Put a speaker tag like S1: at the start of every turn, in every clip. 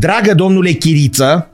S1: Dragă domnule Chiriță,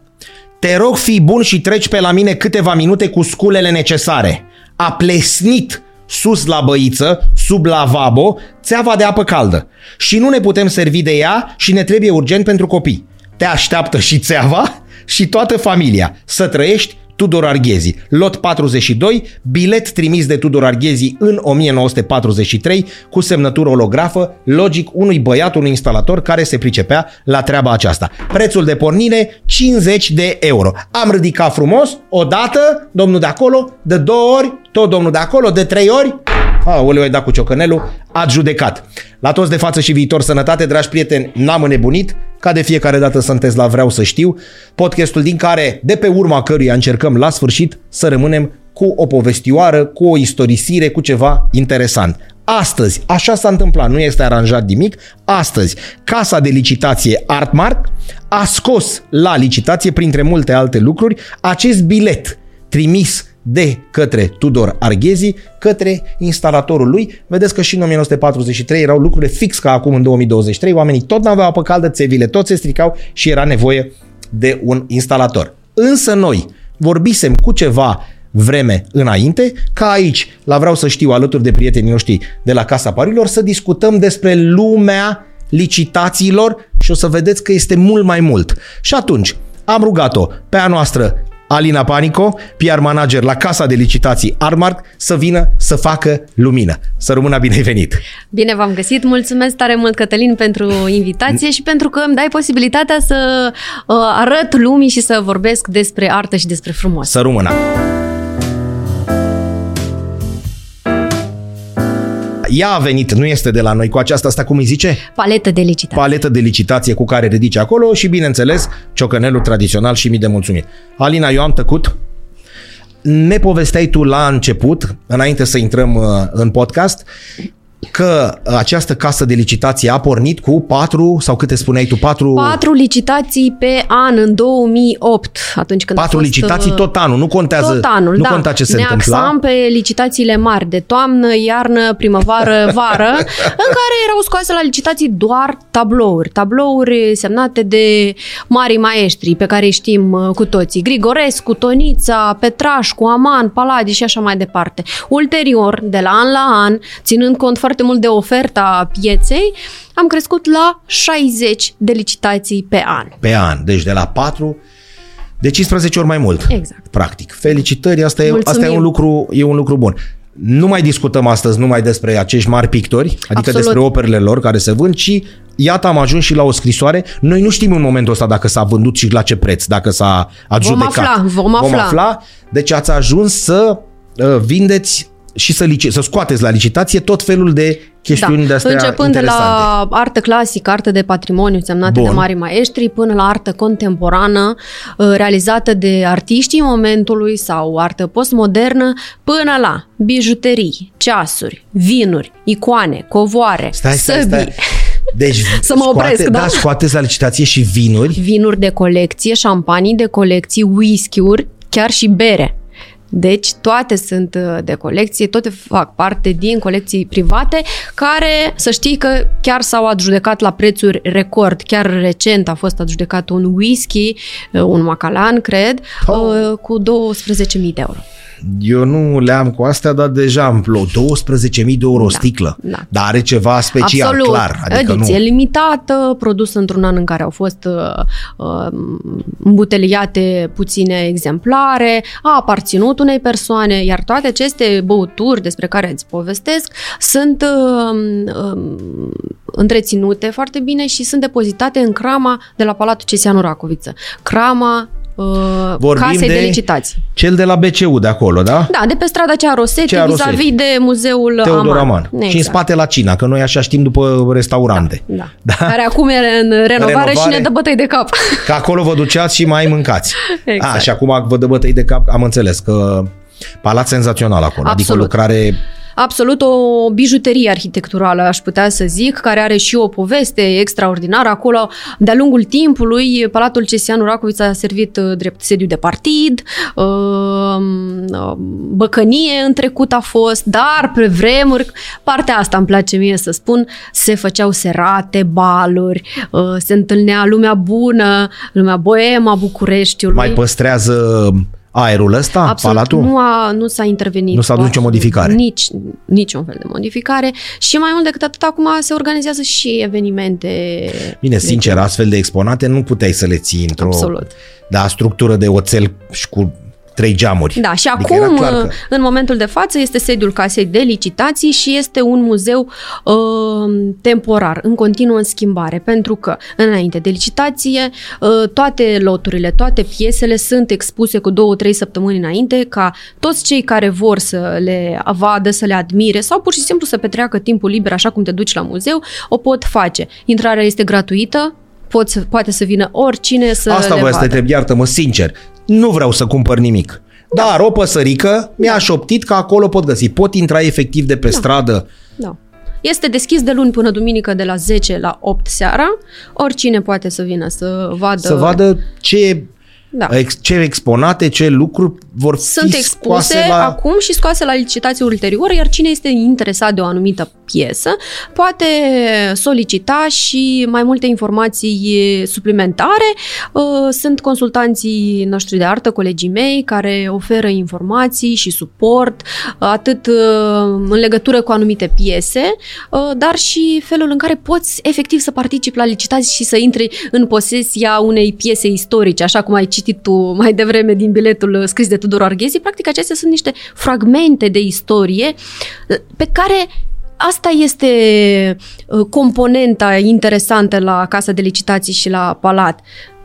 S1: te rog fi bun și treci pe la mine câteva minute cu sculele necesare. A plesnit sus la băiță, sub lavabo, țeava de apă caldă. Și nu ne putem servi de ea și ne trebuie urgent pentru copii. Te așteaptă și țeava și toată familia. Să trăiești Tudor Arghezi. Lot 42, bilet trimis de Tudor Arghezi în 1943 cu semnătură olografă, logic unui băiat, unui instalator care se pricepea la treaba aceasta. Prețul de pornire 50 de euro. Am ridicat frumos, o dată, domnul de acolo, de două ori, tot domnul de acolo, de trei ori, Aoleu, ai dat cu ciocănelul, ați judecat. La toți de față și viitor sănătate, dragi prieteni, n-am înnebunit, ca de fiecare dată sunteți la Vreau să știu, podcastul din care, de pe urma căruia încercăm la sfârșit să rămânem cu o povestioară, cu o istorisire, cu ceva interesant. Astăzi, așa s-a întâmplat, nu este aranjat nimic, astăzi, casa de licitație Artmark a scos la licitație, printre multe alte lucruri, acest bilet trimis de către Tudor Arghezi către instalatorul lui. Vedeți că și în 1943 erau lucrurile fix ca acum în 2023, oamenii tot n-aveau apă caldă, țevile tot se stricau și era nevoie de un instalator. Însă noi vorbisem cu ceva vreme înainte, ca aici, la vreau să știu, alături de prietenii noștri de la Casa Parilor, să discutăm despre lumea licitațiilor și o să vedeți că este mult mai mult. Și atunci, am rugat-o pe a noastră Alina Panico, PR manager la Casa de Licitații Armark, să vină să facă lumină. Să rămână bine venit!
S2: Bine v-am găsit! Mulțumesc tare mult, Cătălin, pentru invitație și pentru că îmi dai posibilitatea să uh, arăt lumii și să vorbesc despre artă și despre frumos.
S1: Să rămână! Ea a venit, nu este de la noi cu aceasta, asta cum îi zice?
S2: Paletă de licitație.
S1: Paletă de licitație cu care ridice acolo și, bineînțeles, ciocănelul tradițional și mii de mulțumiri. Alina, eu am tăcut. Ne povesteai tu la început, înainte să intrăm uh, în podcast, că această casă de licitație a pornit cu patru, sau câte spuneai tu, patru...
S2: Patru licitații pe an în 2008, atunci când
S1: Patru
S2: a fost,
S1: licitații
S2: uh,
S1: tot anul, nu contează,
S2: tot anul,
S1: nu
S2: da.
S1: conta ce se
S2: ne
S1: întâmpla.
S2: axam pe licitațiile mari de toamnă, iarnă, primăvară, vară, în care erau scoase la licitații doar tablouri. Tablouri semnate de mari maestri pe care îi știm uh, cu toții. Grigorescu, Tonița, Petrașcu, Aman, Paladi și așa mai departe. Ulterior, de la an la an, ținând cont foarte mult de oferta pieței, am crescut la 60 de licitații pe an.
S1: Pe an, deci de la 4 de 15 ori mai mult.
S2: Exact.
S1: Practic. Felicitări, asta e,
S2: Mulțumim.
S1: asta e un lucru, e un lucru bun. Nu mai discutăm astăzi numai despre acești mari pictori, adică
S2: Absolut.
S1: despre operele lor care se vând, ci iată am ajuns și la o scrisoare. Noi nu știm în momentul ăsta dacă s-a vândut și la ce preț, dacă s-a adjudecat.
S2: afla, vom
S1: Vom
S2: afla.
S1: afla. Deci ați ajuns să uh, vindeți și să, lici- să scoateți la licitație tot felul de chestiuni de astea
S2: Da. Începând
S1: interesante.
S2: de la artă clasică, artă de patrimoniu semnate
S1: Bun.
S2: de mari maestri, până la artă contemporană, uh, realizată de artiștii momentului sau artă postmodernă, până la bijuterii, ceasuri, vinuri, icoane, covoare,
S1: Stai, stai,
S2: săbii,
S1: stai. Deci
S2: Să mă
S1: scoate,
S2: opresc, da?
S1: da? scoateți la licitație și vinuri.
S2: vinuri de colecție, șampanii de colecție, whisky-uri, chiar și bere. Deci toate sunt uh, de colecție, toate fac parte din colecții private care, să știi că chiar s-au adjudecat la prețuri record. Chiar recent a fost adjudecat un whisky, uh, un Macallan, cred,
S1: Oh.
S2: uh, cu 12.000 de euro.
S1: Eu nu le am cu astea, dar deja îmi plouă 12.000 de euro o
S2: Da,
S1: sticlă.
S2: da.
S1: Dar are ceva special,
S2: Absolut.
S1: clar. Adică
S2: Ediție
S1: nu.
S2: limitată, produs într-un an în care au fost uh, uh, îmbuteliate puține exemplare, a aparținut unei persoane, iar toate aceste băuturi despre care îți povestesc sunt uh, uh, întreținute foarte bine și sunt depozitate în crama de la Palatul Cesianu Racoviță. Crama uh,
S1: Vorbim
S2: casei de,
S1: de
S2: licitații.
S1: Cel de la BCU de acolo, da?
S2: Da, de pe strada cea Rosetti,
S1: Cea Rosetti.
S2: vis-a-vis de muzeul
S1: Teodor Aman.
S2: Aman.
S1: Și în spate la Cina, că noi așa știm după restaurante.
S2: Da.
S1: Da.
S2: Care acum e în renovare,
S1: Renovare.
S2: și ne dă bătăi de cap.
S1: Că acolo vă duceați și mai mâncați.
S2: Exact.
S1: A, și acum vă dă bătăi de cap, am înțeles că palat senzațional acolo. Adică o
S2: Absolut.
S1: lucrare
S2: absolut o bijuterie arhitecturală, aș putea să zic, care are și o poveste extraordinară. Acolo, de-a lungul timpului, Palatul Cesianu Racoviț a servit uh, drept sediu de partid, uh, uh, băcănie în trecut a fost, dar pe vremuri, partea asta îmi place mie să spun, se făceau serate, baluri, se întâlnea lumea bună, lumea boema Bucureștiului.
S1: Mai păstrează aerul ăsta,
S2: Absolut,
S1: palatul?
S2: Nu, a, nu s-a intervenit.
S1: Nu s-a adus nicio modificare?
S2: Nici, niciun fel de modificare. Și mai mult decât atât, acum se organizează și evenimente.
S1: Bine, sincer, astfel de exponate nu puteai să le ții într-o
S2: Absolut.
S1: da, structură de oțel și cu trei geamuri.
S2: Da, și
S1: adică
S2: acum,
S1: era clar că...
S2: în momentul de față, este sediul casei de licitații și este un muzeu uh, temporar, în continuă schimbare, pentru că înainte de licitație, uh, toate loturile, toate piesele sunt expuse cu două, trei săptămâni înainte, ca toți cei care vor să le vadă, să le admire sau pur și simplu să petreacă timpul liber așa cum te duci la muzeu, o pot face. Intrarea este gratuită, Poți, poate să vină oricine să
S1: Asta
S2: le
S1: vă
S2: vadă.
S1: să te întreb, iartă-mă, sincer, nu vreau să cumpăr nimic. Dar o păsărică mi-a șoptit că acolo pot găsi. Pot intra efectiv de pe stradă.
S2: Da. Este deschis de luni până duminică de la 10 la 8 seara. Oricine poate să vină să vadă.
S1: Să vadă ce,
S2: Da.
S1: ex, ce exponate, ce lucruri vor
S2: Sunt
S1: fi
S2: expuse
S1: scoase la...
S2: acum și scoase la licitație ulterior, iar cine este interesat de o anumită piesă poate solicita și mai multe informații suplimentare. Uh, Sunt consultanții noștri de artă, colegii mei, care oferă informații și suport, atât uh, în legătură cu anumite piese, uh, dar și felul în care poți efectiv să participi la licitații și să intri în posesia unei piese istorice, așa cum ai citit tu mai devreme din biletul scris de Tudor Arghezi. Practic, acestea sunt niște fragmente de istorie uh, pe care Asta este uh, componenta interesantă la Casa de Licitații și la Palat.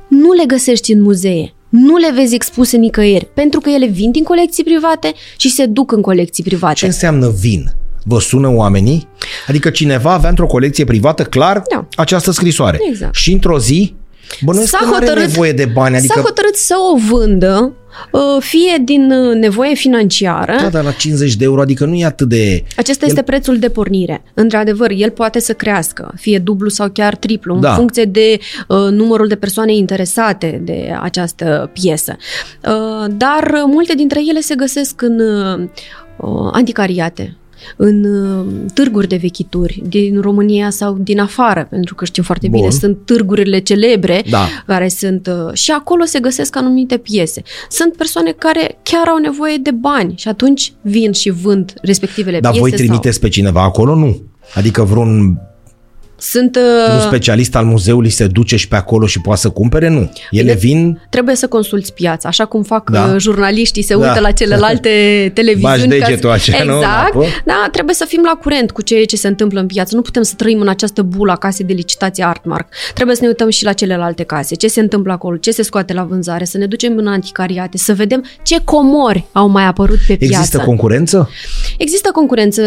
S2: Nu le găsești în muzee. Nu le vezi expuse nicăieri, pentru că ele vin din colecții private și se duc în colecții private.
S1: Ce înseamnă vin? Vă sună oamenii? Adică cineva avea într-o colecție privată, clar,
S2: Da.
S1: această scrisoare.
S2: Exact.
S1: Și într-o zi, bănuiesc că nu are nevoie de bani. Adică,
S2: S-a hotărât să o vândă, uh, fie din uh, nevoie financiară,
S1: da, dar la 50 de euro, adică nu e atât de...
S2: Acesta este prețul de pornire. Într-adevăr, el poate să crească, fie dublu sau chiar triplu,
S1: Da.
S2: în funcție de uh, numărul de persoane interesate de această piesă. Uh, dar uh, multe dintre ele se găsesc în uh, anticariate în uh, târguri de vechituri din România sau din afară, pentru că știm foarte
S1: Bun.
S2: bine, sunt târgurile celebre
S1: Da.
S2: care sunt uh, și acolo se găsesc anumite piese. Sunt persoane care chiar au nevoie de bani și atunci vin și vând respectivele
S1: Dar
S2: piese.
S1: voi trimiteți pe cineva acolo? Nu. Adică vreun,
S2: sau... Sunt,
S1: un
S2: uh,
S1: specialist al muzeului se duce și pe acolo și poate să cumpere? Nu. Ele
S2: Bine,
S1: vin...
S2: trebuie să consulți piața, așa cum fac
S1: Da.
S2: da. jurnaliștii, se
S1: Da.
S2: uită la celelalte televiziuni.
S1: Bagi degetul
S2: ca...
S1: așa, nu, în
S2: Exact.
S1: apă.
S2: Da, trebuie să fim la curent cu ceea ce se întâmplă în piață. Nu putem să trăim în această bulă a casei de licitație Artmark. Trebuie să ne uităm și la celelalte case. Ce se întâmplă acolo, ce se scoate la vânzare, să ne ducem în anticariate, să vedem ce comori au mai apărut pe piață.
S1: Există concurență?
S2: Există concurență.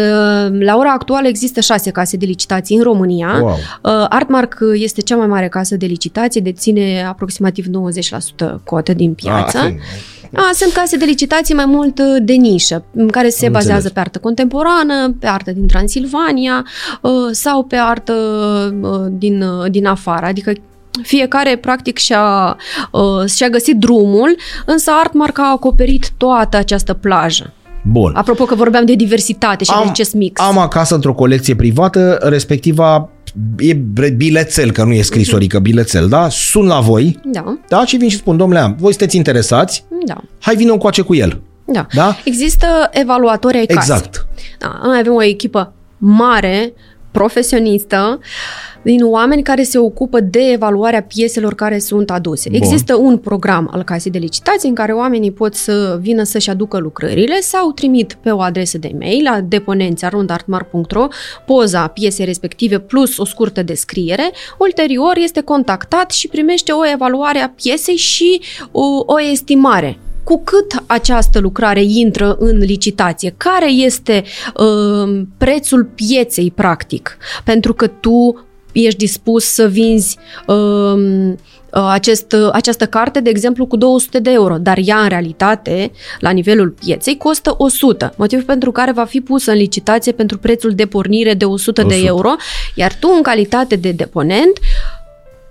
S2: La ora actuală există șase case de licitații în România.
S1: Wow.
S2: Uh, Artmark este cea mai mare casă de licitație, deține aproximativ 90% cotă din piață.
S1: Ah,
S2: A, sunt case de licitații mai mult uh, de nișă, în care se
S1: Am
S2: bazează
S1: înțeles.
S2: pe artă contemporană, pe artă din Transilvania uh, sau pe artă uh, din, uh, din afară. Adică fiecare practic și-a, uh, și-a găsit drumul, însă Artmark a acoperit toată această plajă.
S1: Bun.
S2: Apropo că vorbeam de diversitate și de acest mix.
S1: am acasă într-o colecție privată, respectiva e bilețel, că nu e scrisorică, bilețel, da? Sun la voi,
S2: Da,
S1: da? Și vin și spun, domnule, voi sunteți interesați?
S2: da,
S1: Hai vină încoace cu el.
S2: da.
S1: Da?
S2: Există evaluatori ai casei.
S1: Exact.
S2: Da, noi avem o echipă mare, profesionistă, din oameni care se ocupă de evaluarea pieselor care sunt aduse.
S1: Bun.
S2: Există un program al casei de licitații în care oamenii pot să vină să-și aducă lucrările sau trimit pe o adresă de mail la deponenția.artmar.ro poza piesei respective plus o scurtă descriere. Ulterior este contactat și primește o evaluare a piesei și o, o estimare cu cât această lucrare intră în licitație, care este uh, prețul pieței, practic, pentru că tu ești dispus să vinzi uh, uh, acest, uh, această carte, de exemplu, cu 200 de euro, dar ea în realitate, la nivelul pieței, costă 100, motiv pentru care va fi pusă în licitație pentru prețul de pornire de 100, 100. de euro, iar tu, în calitate de deponent,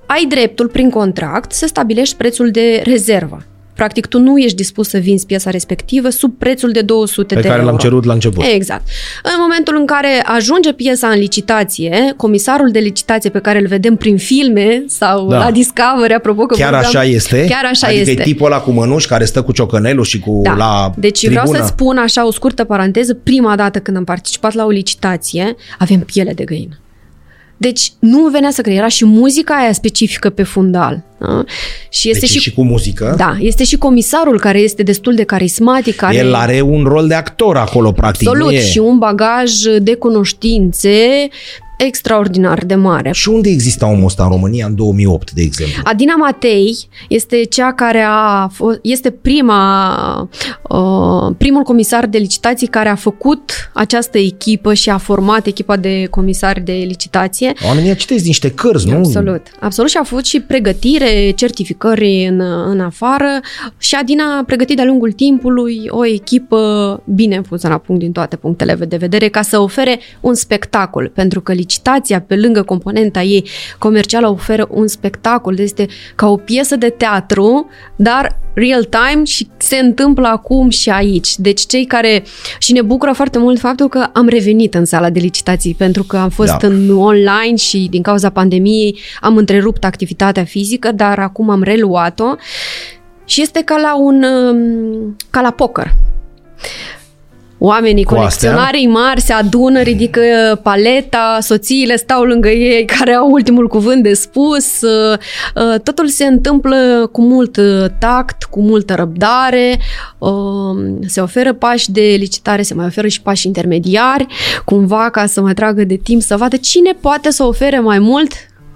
S2: ai dreptul, prin contract, să stabilești prețul de rezervă. Practic, tu nu ești dispus să vinzi piesa respectivă sub prețul de 200
S1: Pe
S2: de
S1: care
S2: euro.
S1: l-am cerut la început.
S2: Exact. În momentul în care ajunge piesa în licitație, comisarul de licitație pe care îl vedem prin filme sau
S1: Da.
S2: la Discovery, apropo că
S1: Chiar
S2: vorbeam-
S1: așa este?
S2: Chiar așa
S1: adică
S2: este.
S1: e tipul ăla cu mănuși care stă cu ciocănelul și cu
S2: Da.
S1: la
S2: deci
S1: tribună.
S2: vreau să spun așa o scurtă paranteză. Prima dată când am participat la o licitație, avem piele de găină. Deci nu venea să cred, era și muzica aia specifică pe fundal. Da? Și este
S1: deci
S2: și,
S1: și cu muzică.
S2: Da, este și comisarul care este destul de carismatic. Care
S1: El are un rol de actor acolo, practic.
S2: Absolut,
S1: nu e...
S2: și un bagaj de cunoștințe extraordinar de mare.
S1: Și unde exista omul ăsta în România în 2008, de exemplu?
S2: Adina Matei este cea care a fost, este prima, uh, primul comisar de licitații care a făcut această echipă și a format echipa de comisari de licitație.
S1: Oamenii citesc niște cărți, nu?
S2: Absolut. Absolut și a făcut și pregătire, certificări în, în afară și Adina a pregătit de-a lungul timpului o echipă bine pusă la punct din toate punctele de vedere ca să ofere un spectacol, pentru că licitația, pe lângă componenta ei comercială, oferă un spectacol. Este ca o piesă de teatru, dar real time și se întâmplă acum și aici. Deci cei care... Și ne bucură foarte mult faptul că am revenit în sala de licitații, pentru că am fost
S1: Da.
S2: în online și din cauza pandemiei am întrerupt activitatea fizică, dar acum am reluat-o și este ca la un... um, ca la poker. Oamenii,
S1: Cu
S2: colecționarii mari se adună, ridică paleta, soțiile stau lângă ei care au ultimul cuvânt de spus. uh, uh, Totul se întâmplă cu mult uh, tact, cu multă răbdare, uh, se oferă pași de licitare, se mai oferă și pași intermediari, cumva ca să mai tragă de timp să vadă cine poate să ofere mai mult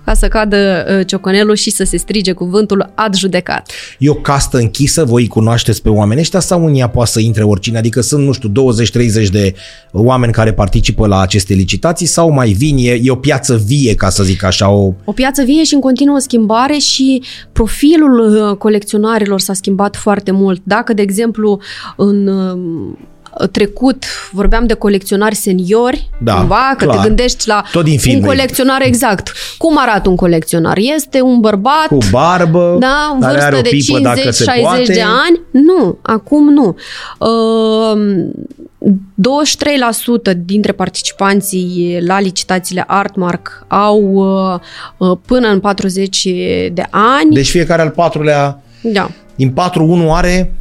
S2: ca să cadă uh, ciocanelul și să se strige cuvântul ad judecat.
S1: E o castă închisă, voi îi cunoașteți pe oameni ăștia sau în ea poate să intre oricine? Adică sunt, nu știu, 20-30 de oameni care participă la aceste licitații sau mai vin, e, e o piață vie, ca să zic așa, o...
S2: O piață vie și în continuă schimbare și profilul uh, colecționarilor s-a schimbat foarte mult. Dacă, de exemplu, în uh, trecut vorbeam de colecționari seniori,
S1: Da,
S2: cumva, că
S1: clar.
S2: te gândești la
S1: Tot din
S2: un
S1: filme.
S2: colecționar exact. Cum arată un colecționar? Este un bărbat
S1: cu barbă,
S2: da, în
S1: care
S2: vârstă
S1: are o
S2: de
S1: pipă dacă se
S2: 50-60
S1: poate.
S2: de ani? Nu, acum nu. Uh, 23% dintre participanții la licitațiile Artmark au uh, uh, până în 40 de ani.
S1: Deci fiecare al patrulea,
S2: Da,
S1: din 4, 1 are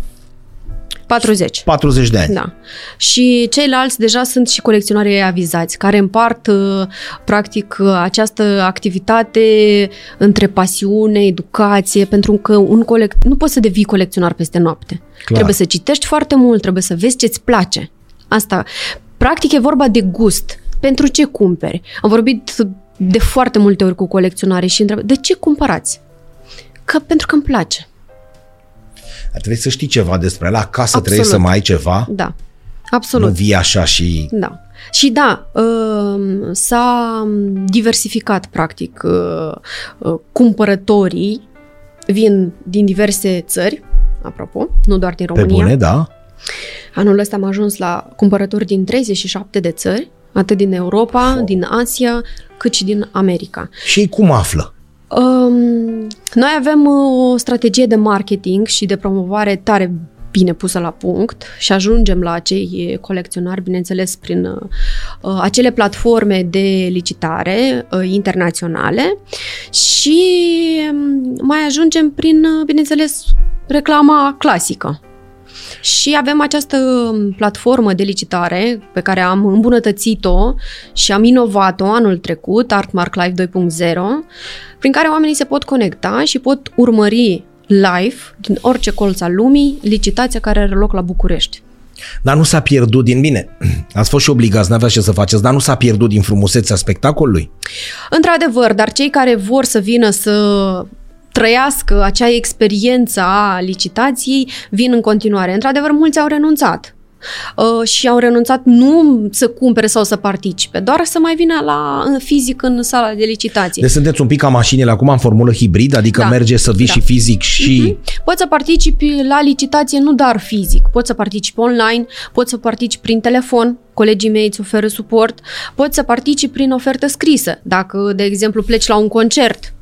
S2: 40.
S1: 40 de ani.
S2: Da. Și ceilalți deja sunt și colecționarii avizați, care împart uh, practic uh, această activitate între pasiune, educație, pentru că un colect... nu poți să devii colecționar peste noapte. Trebuie să citești foarte mult, trebuie să vezi ce-ți place. Asta. Practic e vorba de gust. Pentru ce cumperi? Am vorbit de foarte multe ori cu colecționarii și întreb, de ce cumpărați? Că pentru că îmi place.
S1: Dar trebuie să știi ceva despre la casă,
S2: Absolut.
S1: trebuie să mai ai ceva.
S2: Da. Absolut.
S1: Nu vii așa și...
S2: Da. Și da, uh, s-a diversificat practic uh, uh, cumpărătorii vin din diverse țări, apropo, nu doar din
S1: Pe
S2: România.
S1: bune, da?
S2: Anul ăsta am ajuns la cumpărători din 37 de țări, atât din Europa,
S1: Fo.
S2: din Asia, cât și din America.
S1: Și ei cum află?
S2: Um, noi avem uh, o strategie de marketing și de promovare tare bine pusă la punct și ajungem la acei colecționari, bineînțeles, prin uh, acele platforme de licitare uh, internaționale și um, mai ajungem prin, uh, bineînțeles, reclama clasică. Și avem această platformă de licitare pe care am îmbunătățit-o și am inovat-o anul trecut, Artmark Live 2.0, prin care oamenii se pot conecta și pot urmări live, din orice colț al lumii, licitația care are loc la București.
S1: Dar nu s-a pierdut din bine. Ați fost și obligați, n-aveați ce să faceți, dar nu s-a pierdut din frumusețea spectacolului?
S2: Într-adevăr, dar cei care vor să vină să trăiască acea experiență a licitației vin în continuare. Într-adevăr, mulți au renunțat. Uh, și au renunțat nu să cumpere sau să participe, doar să mai vină la în fizic în sala de licitații.
S1: Deci sunteți un pic ca mașinile acum în formulă hibrid, adică
S2: Da.
S1: merge să vii
S2: Da.
S1: și fizic și...
S2: Mhm. Poți să participi la licitație nu doar fizic, poți să participi online, poți să participi prin telefon, colegii mei îți oferă suport, poți să participi prin ofertă scrisă. Dacă, de exemplu, pleci la un concert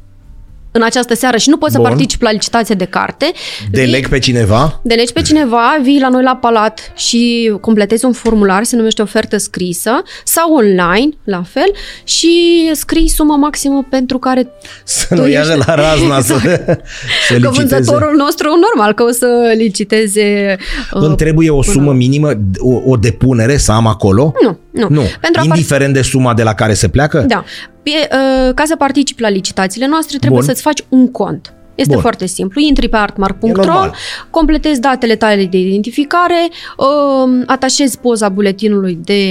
S2: în această seară și nu poți
S1: Bun.
S2: să participi la licitație de carte,
S1: Deleg pe cineva?
S2: Delegi pe cineva, vii la noi la palat și completezi un formular, se numește ofertă scrisă, sau online, la fel, și scrii suma maximă pentru care
S1: Să
S2: Tu
S1: nu ia
S2: ești-
S1: de la razna să, să
S2: că
S1: liciteze.
S2: vânzătorul nostru, normal, că o să liciteze... uh,
S1: Îmi trebuie o
S2: până-
S1: sumă minimă, o, o depunere să am acolo?
S2: Nu, nu.
S1: Nu.
S2: Pentru a par-
S1: Indiferent de suma de la care se pleacă?
S2: Da. Pe, uh, ca să participi la licitațiile noastre, trebuie
S1: Bun.
S2: să-ți faci un cont. Este
S1: Bun.
S2: foarte simplu. Intri pe
S1: E
S2: artmark.ro,
S1: normal.
S2: completezi datele tale de identificare, uh, atașezi poza buletinului de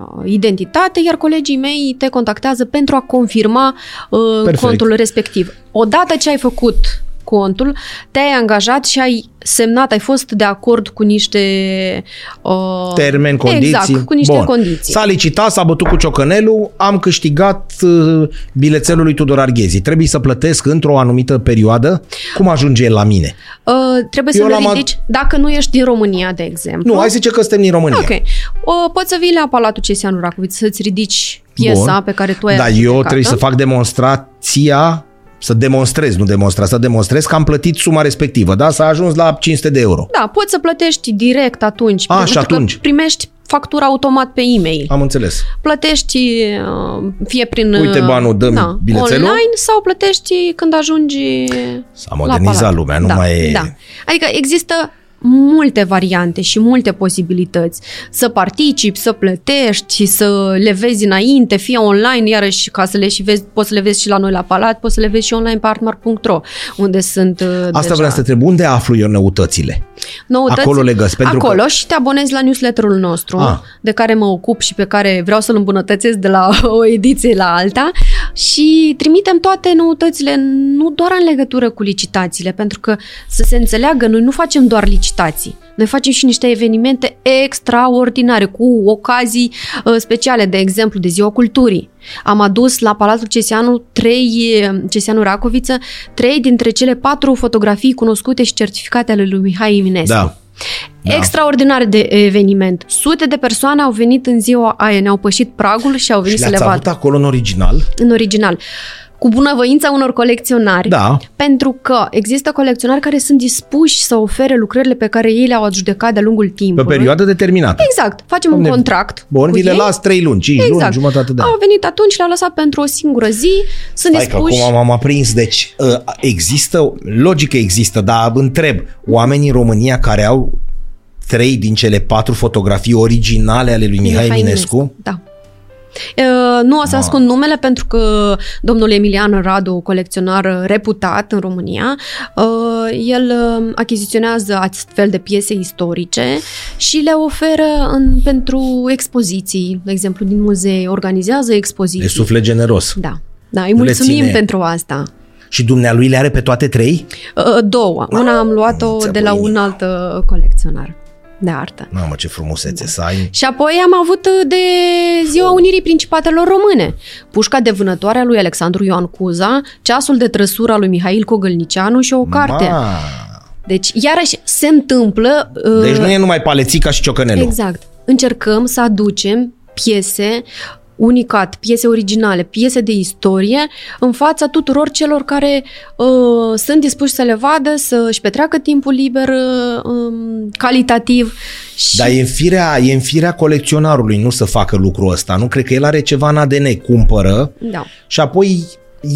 S2: uh, identitate, iar colegii mei te contactează pentru a confirma uh,
S1: Perfect.
S2: contul respectiv. Odată ce ai făcut contul, te-ai angajat și ai semnat, ai fost de acord cu niște uh,
S1: Termeni, condiții.
S2: Exact, cu niște
S1: Bun.
S2: condiții.
S1: S-a licitat, s-a bătut cu ciocanelul, am câștigat uh, bilețelul lui Tudor Arghezi. Trebuie să plătesc într-o anumită perioadă? Cum ajunge el la mine?
S2: Uh, trebuie
S1: Eu
S2: să
S1: l-am
S2: le
S1: ad-
S2: ridici, dacă nu ești din România, de exemplu.
S1: Nu, hai să zice că suntem din România.
S2: Ok. Uh, poți să vii la Palatul Ceseanu Racoviț să-ți ridici piesa
S1: Bun.
S2: pe care tu ai
S1: Dar eu
S2: adjudecată.
S1: trebuie să fac demonstrația, să demonstrez, nu demonstra, să demonstrez că am plătit suma respectivă, da? S-a ajuns la 500 de euro.
S2: Da, poți să plătești direct atunci.
S1: A,
S2: pentru
S1: și
S2: că
S1: atunci.
S2: primești factura automat pe e-mail.
S1: Am înțeles.
S2: Plătești uh, fie prin...
S1: Uite
S2: uh,
S1: banul, dă-mi bilețelul.
S2: Online sau plătești când ajungi
S1: S-a
S2: la
S1: modernizat
S2: palat.
S1: lumea, nu
S2: da,
S1: mai e...
S2: Da. Adică există multe variante și multe posibilități să participi, să plătești și să le vezi înainte, fie online, iarăși ca să le și vezi, poți să le vezi și la noi la Palat, poți să le vezi și online pe artmar.ro, unde sunt uh,
S1: Asta
S2: deja
S1: vreau să te întreb, unde aflu eu noutățile?
S2: noutăți.
S1: Acolo le găsesc, pentru că-
S2: Acolo și te abonezi la newsletterul nostru,
S1: Ah.
S2: de care mă ocup și pe care vreau să-l îmbunătățesc de la o ediție la alta și trimitem toate noutățile, nu doar în legătură cu licitațiile, pentru că să se înțeleagă, noi nu facem doar licitații. Noi facem și niște evenimente extraordinare, cu ocazii uh, speciale, de exemplu, de Ziua Culturii. Am adus la Palatul Ceseanu, trei, Ceseanu Racoviță, trei dintre cele patru fotografii cunoscute și certificate ale lui Mihai Eminescu.
S1: Da. Da.
S2: Extraordinar de eveniment. Sute de persoane au venit în ziua aia, ne-au pășit pragul și au venit
S1: Și
S2: să le
S1: le-ați avut
S2: vadă
S1: acolo în original?
S2: în original. Cu bunăvoința unor colecționari.
S1: Da.
S2: Pentru că există colecționari care sunt dispuși să ofere lucrările pe care ei le-au adjudecat de-a lungul
S1: Pe
S2: timpului.
S1: o perioadă determinată.
S2: Exact. Facem un
S1: Domne,
S2: contract.
S1: Bun,
S2: cu
S1: vi le
S2: ei.
S1: las 3 luni, 5 luni,
S2: Exact.
S1: jumătate de an.
S2: Au venit atunci, le-au lăsat pentru o singură zi, sunt
S1: Hai că
S2: dispuși.
S1: acum m-am aprins. Deci uh, există, logic că există, dar întreb, oamenii în România care au trei din cele patru fotografii originale ale lui Mihai, Eminescu,
S2: Da. Uh, Nu o să ascund numele pentru că domnul Emilian Radu, colecționar reputat în România, uh, el uh, achiziționează astfel de piese istorice și le oferă în, pentru expoziții, de exemplu din muzee, organizează
S1: e
S2: expoziții.
S1: suflet generos.
S2: Da. Da, îi
S1: Nu le
S2: mulțumim
S1: ține.
S2: pentru asta.
S1: Și dumnealui le are pe toate trei?
S2: Uh, Două. Una am luat-o
S1: ți-a
S2: de la
S1: pus
S2: un
S1: inima.
S2: alt uh, colecționar de artă.
S1: Mamă, ce frumusețe să ai.
S2: Și apoi am avut uh, de Ziua Unirii Principatelor Române. Pușca de vânătoare a lui Alexandru Ioan Cuza, ceasul de trăsură a lui Mihail Cogălnicianu și o carte.
S1: Ma.
S2: Deci, iarăși, se întâmplă... uh,
S1: Deci nu e numai palețica și ciocănelul.
S2: Exact. Încercăm să aducem piese unicat, piese originale, piese de istorie în fața tuturor celor care uh, sunt dispuși să le vadă, să-și petreacă timpul liber uh, um, calitativ. Și...
S1: Dar e în, firea, e în firea colecționarului nu să facă lucrul ăsta. Nu cred că el are ceva în ADN, cumpără
S2: Da.
S1: și apoi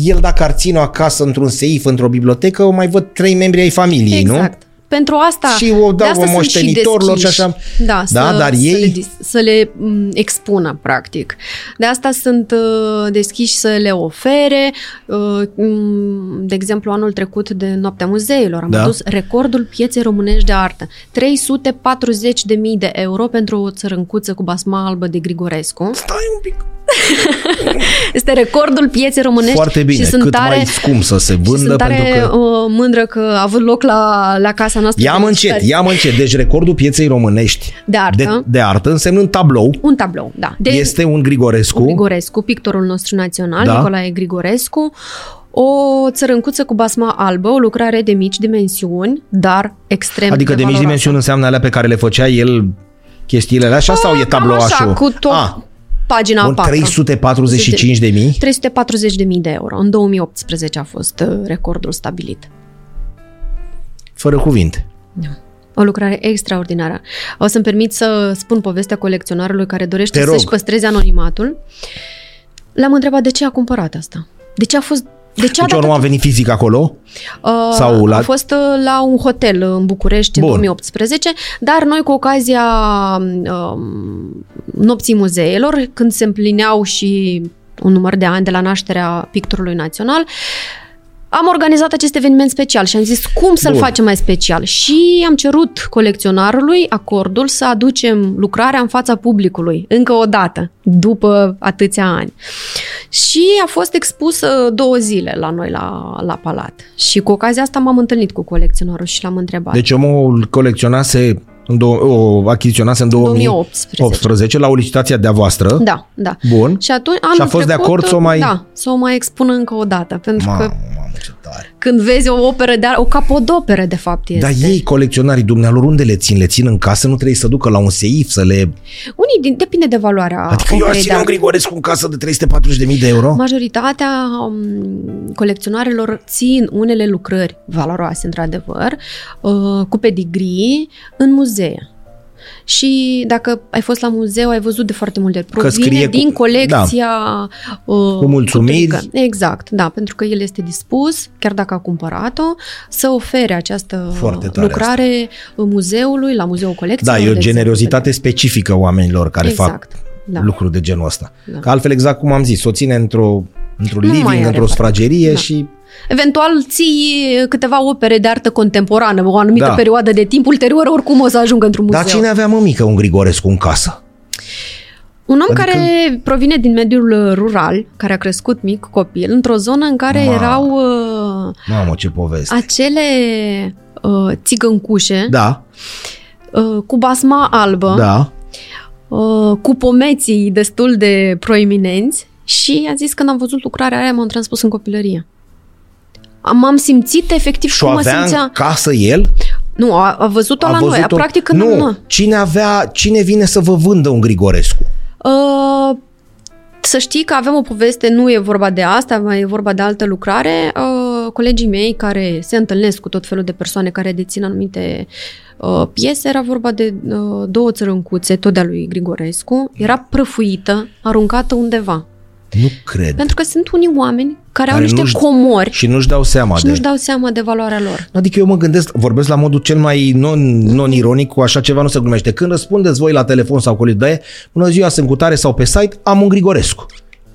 S1: el dacă ar ține-o acasă într-un seif, într-o bibliotecă, o mai văd trei membri ai familiei, nu?
S2: Exact. Pentru asta,
S1: Și o
S2: de
S1: dau
S2: asta sunt
S1: moștenitorilor și
S2: deschiși.
S1: așa.
S2: Da,
S1: Da,
S2: să,
S1: dar
S2: să
S1: ei-
S2: le, dis- să le m, expună, practic. De asta sunt uh, deschiși să le ofere. Uh, m, De exemplu, anul trecut de Noaptea Muzeilor am
S1: Da.
S2: adus recordul pieței românești de artă. 340.000 de euro pentru o țărâncuță cu basma albă de Grigorescu.
S1: Stai un pic.
S2: este recordul pieței românești.
S1: Foarte bine,
S2: și sunt
S1: cât
S2: tare,
S1: mai scump să se
S2: și
S1: vândă
S2: sunt tare
S1: pentru că...
S2: uh, mândră că a avut loc la, la casa noastră.
S1: Ia-mă
S2: de
S1: încet,
S2: licitații.
S1: ia-mă încet. Deci recordul pieței românești
S2: De artă.
S1: de, de artă însemnând tablou
S2: Un tablou, da. De
S1: este un Grigorescu.
S2: Grigorescu, pictorul nostru național,
S1: Da.
S2: Nicolae Grigorescu, o țărâncuță cu basma albă, o lucrare de mici dimensiuni, dar extrem
S1: Adică de mici
S2: valoroasă.
S1: dimensiuni înseamnă alea pe care le făcea el chestiile alea așa sau e
S2: Cam
S1: tablouașul?
S2: Așa, cu tot
S1: Ah,
S2: pagina
S1: bun,
S2: 4.
S1: 345 de mii?
S2: 340 de mii de euro. În 2018 a fost uh, recordul stabilit.
S1: Fără cuvinte.
S2: O lucrare extraordinară. O să-mi permit să spun povestea colecționarului care dorește
S1: Te rog.
S2: să-și păstreze anonimatul. L-am întrebat de ce a cumpărat asta. De ce a fost... De ce a
S1: Deci
S2: dat
S1: eu nu am venit fizic acolo?
S2: Uh,
S1: Sau la-
S2: A fost uh, la un hotel în București în
S1: Bun.
S2: 2018, dar noi cu ocazia um, nopții muzeelor, când se împlineau și un număr de ani de la nașterea pictorului național, am organizat acest eveniment special și am zis cum să-l
S1: Bun.
S2: facem mai special. Și am cerut colecționarului acordul să aducem lucrarea în fața publicului, încă o dată, după atâția ani. Și a fost expusă două zile la noi la, la palat. Și cu ocazia asta m-am întâlnit cu colecționarul și l-am întrebat.
S1: Deci omul colecționase, în două, o achiziționase în 2018
S2: 2018.
S1: la o licitație de-a voastră.
S2: Da, da.
S1: Bun.
S2: Și atunci
S1: Și a
S2: anul
S1: fost de
S2: trecut,
S1: acord să o mai-
S2: Da, să o mai expună încă o dată. Pentru
S1: Mamă,
S2: că
S1: mamă, ce tare.
S2: când vezi o operă de ar- o capodoperă de fapt este.
S1: Dar ei, colecționarii dumnealor, unde le țin? Le țin în casă? Nu trebuie să ducă la un seif să le...
S2: Unii din, depinde de valoarea
S1: Adică eu aș
S2: operei de
S1: ține un
S2: artă.
S1: Grigorescu în casă de 340.000 de euro?
S2: Majoritatea um, colecționarilor țin unele lucrări valoroase, într-adevăr, uh, cu pedigrii în muzee. Și dacă ai fost la muzeu, ai văzut de foarte multe. Provine
S1: scrie cu-
S2: din colecția uh,
S1: Cu mulțumiri.
S2: culturică. Exact, da, pentru că el este dispus, chiar dacă a cumpărat-o, să ofere această
S1: Foarte tare
S2: lucrare muzeului, la muzeul colecției.
S1: Da, e o generozitate specifică oamenilor care
S2: Exact,
S1: fac
S2: da.
S1: lucruri de genul ăsta.
S2: Da.
S1: Că altfel, exact cum am zis, o ține într-o, într-un
S2: Nu mai
S1: living,
S2: are
S1: într-o
S2: parte.
S1: sfragerie
S2: Da.
S1: și
S2: Eventual ții câteva opere de artă contemporană, o anumită
S1: Da.
S2: perioadă de timp, ulterior oricum o să ajungă într-un muzeu.
S1: Dar cine avea mămică un Grigorescu în casă?
S2: Un om
S1: Adică-
S2: care provine din mediul uh, rural, care a crescut mic copil, într-o zonă în care
S1: Ma.
S2: erau uh,
S1: Mamă, ce poveste.
S2: acele uh, țigăncușe
S1: Da,
S2: uh, cu basma albă,
S1: da.
S2: uh, cu pomeții destul de proeminenți și a zis când am văzut lucrarea aia m-am transpus în copilărie. Am- M-am simțit efectiv
S1: Și o
S2: cum mă
S1: avea
S2: simțea.
S1: în casă el?
S2: Nu, a, a văzut-o la noi.
S1: văzut-o?
S2: Practic când
S1: nu,
S2: nu.
S1: cine avea, cine vine să vă vândă un Grigorescu?
S2: Uh, să știi că avem o poveste, nu e vorba de asta, mai e vorba de altă lucrare. Uh, colegii mei care se întâlnesc cu tot felul de persoane care dețin anumite uh, piese, era vorba de uh, două țărâncuțe, tot de-a lui Grigorescu, era prăfuită, aruncată undeva.
S1: Nu cred.
S2: Pentru că sunt unii oameni care,
S1: Care
S2: au niște
S1: nu-și-
S2: comori
S1: Și nu-și dau seama
S2: și
S1: de...
S2: nu-și dau seama de valoarea lor.
S1: Adică eu mă gândesc, vorbesc la modul cel mai non, non-ironic, cu așa ceva nu se glumește. Când răspundeți voi la telefon sau colit de bună ziua, sunt cu tare sau pe site, am un Grigorescu.